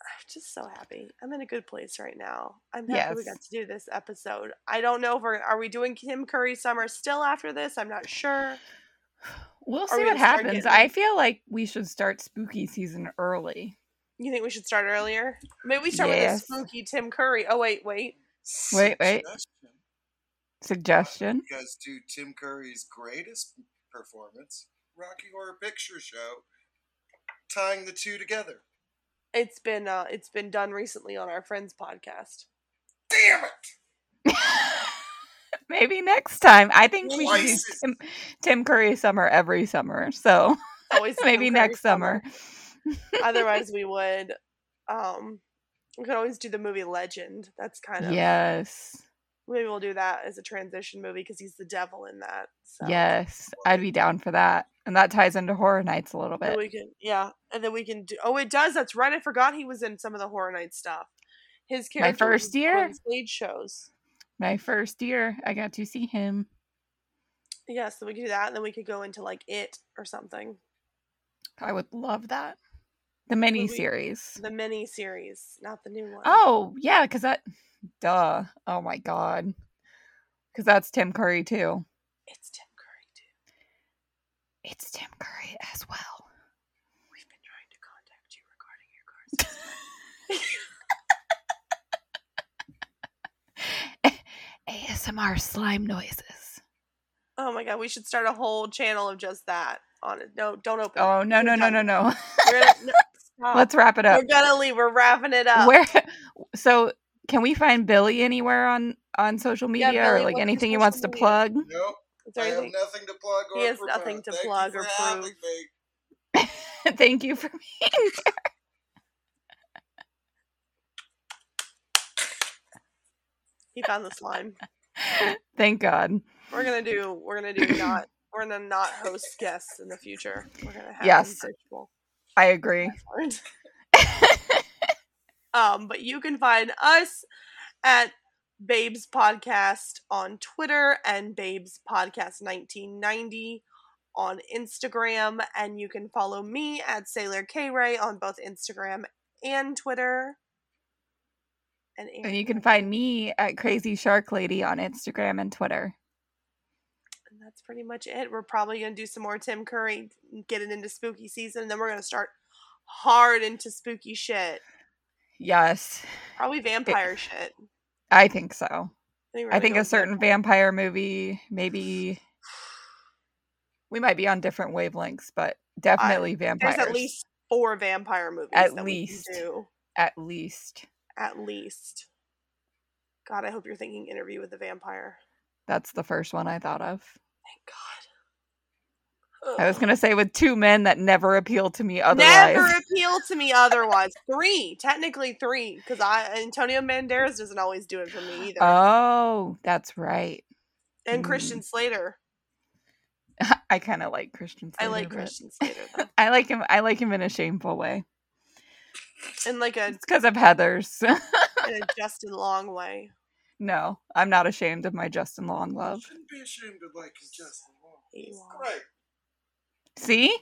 I'm just so happy. I'm in a good place right now. I'm happy we got to do this episode. I don't know if we're are we doing Tim Curry summer still after this? I'm not sure. We'll Are see we what happens. getting- I feel like we should start spooky season early. You think we should start earlier? Maybe we start Yes. with a spooky Tim Curry. Oh wait, wait. Wait, wait. Suggestion. Suggestion. You guys do Tim Curry's greatest performance, Rocky Horror Picture Show, tying the two together. It's been uh it's been done recently on our friend's podcast. Damn it! *laughs* Maybe next time. I think we should do Tim, Tim Curry summer every summer. So *laughs* Always maybe Curry next summer. Otherwise we would um we could always do the movie Legend. That's kind of Yes. maybe we'll do that as a transition movie because he's the devil in that. So Yes. I'd be down for that. And that ties into Horror Nights a little bit. we can yeah, and then we can do. Oh, it does. That's right. I forgot he was in some of the Horror Night stuff. His character was first year? stage shows. My first year, I got to see him. Yeah, so we could do that, and then we could go into like it or something. I would love that. The mini series. The mini series, not the new one. Oh, yeah, because that, duh. Oh my God. Because that's Tim Curry too. it's Tim. It's Tim Curry as well. We've been trying to contact you regarding your cars. *laughs* ASMR slime noises. Oh my god, we should start a whole channel of just that on it. No, don't open. Oh no no no no no. *laughs* Gonna, no, stop. Let's wrap it up. We're gonna leave. We're wrapping it up. Where? So can we find Billy anywhere on on social Yeah, media Billy, or like anything he social wants to plug? Nope. Is there I have nothing to plug or He has promote. nothing to Thank plug for or having prove. me. *laughs* Thank you for being here. He found the slime. *laughs* Thank God. We're gonna do. We're gonna do not. We're gonna not host guests in the future. We're gonna have Yes. them. I agree. *laughs* um, but you can find us at Babes Podcast on Twitter and Babes Podcast 1990 on Instagram, and you can follow me at Sailor K Ray on both Instagram and Twitter. And, And you can find me at Crazy Shark Lady on Instagram and Twitter. And that's pretty much it. We're probably gonna do some more Tim Curry, getting into spooky season, and then we're gonna start hard into spooky shit. Yes, Probably vampire shit. I think so. I think, I think a certain vampire movie, maybe we might be on different wavelengths, but definitely vampires. There's at least four vampire movies. At that least. we can do. at least. At least. God, I hope you're thinking Interview with the Vampire. That's the first one I thought of. Thank God. I was gonna say with two men that never appealed to me otherwise. Never appeal to me otherwise. Three, technically three, because I Antonio Banderas doesn't always do it for me either. Oh, that's right. and mm. Christian Slater. *laughs* I kind of like Christian. I Slater, like Christian Slater though. *laughs* I like him. I like him in a shameful way. In like a, It's because of Heathers. in a Justin Long way. no, I'm not ashamed of my Justin Long love. You shouldn't be ashamed of like Justin Long. He's great. See,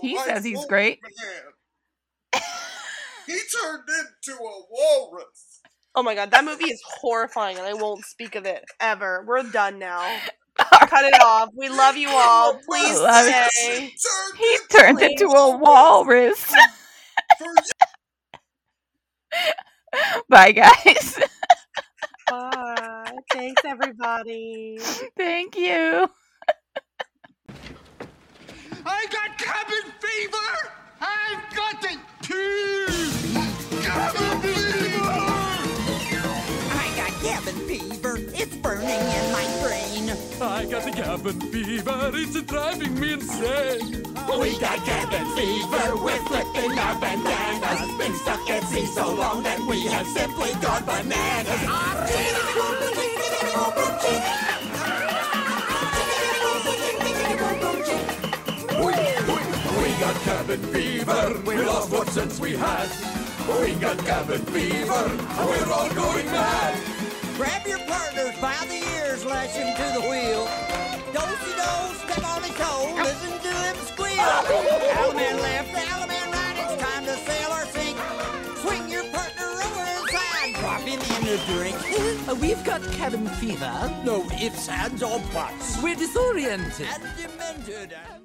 He says he's great. He turned into a walrus. Oh my god, that movie is horrifying and I won't speak of it ever. We're done now. *laughs* Cut it off. We love you all. Please Love stay. Turned he turned Please. into a walrus. *laughs* Bye, guys. Bye. Thanks everybody. *laughs* Thank you. I got cabin fever! I've got it too! Cabin fever! I got cabin fever. It's burning in my brain. I got the cabin fever, it's driving me insane. We got cabin fever, we're flipping our bandanas. Been stuck at sea so long that we have simply gone bananas. Got cabin fever, we lost what sense we had. Oh, we got cabin fever, we're all going mad. Grab your partners by the ears, lash him to the wheel. Do-si-do, step on his toe, listen to him squeal. Allemande left, Allemande right, it's time to sail or sink. Swing your partner over inside, drop him in a drink. *laughs* Uh, we've got cabin fever. No ifs, ands, or buts. We're disoriented. And demented and...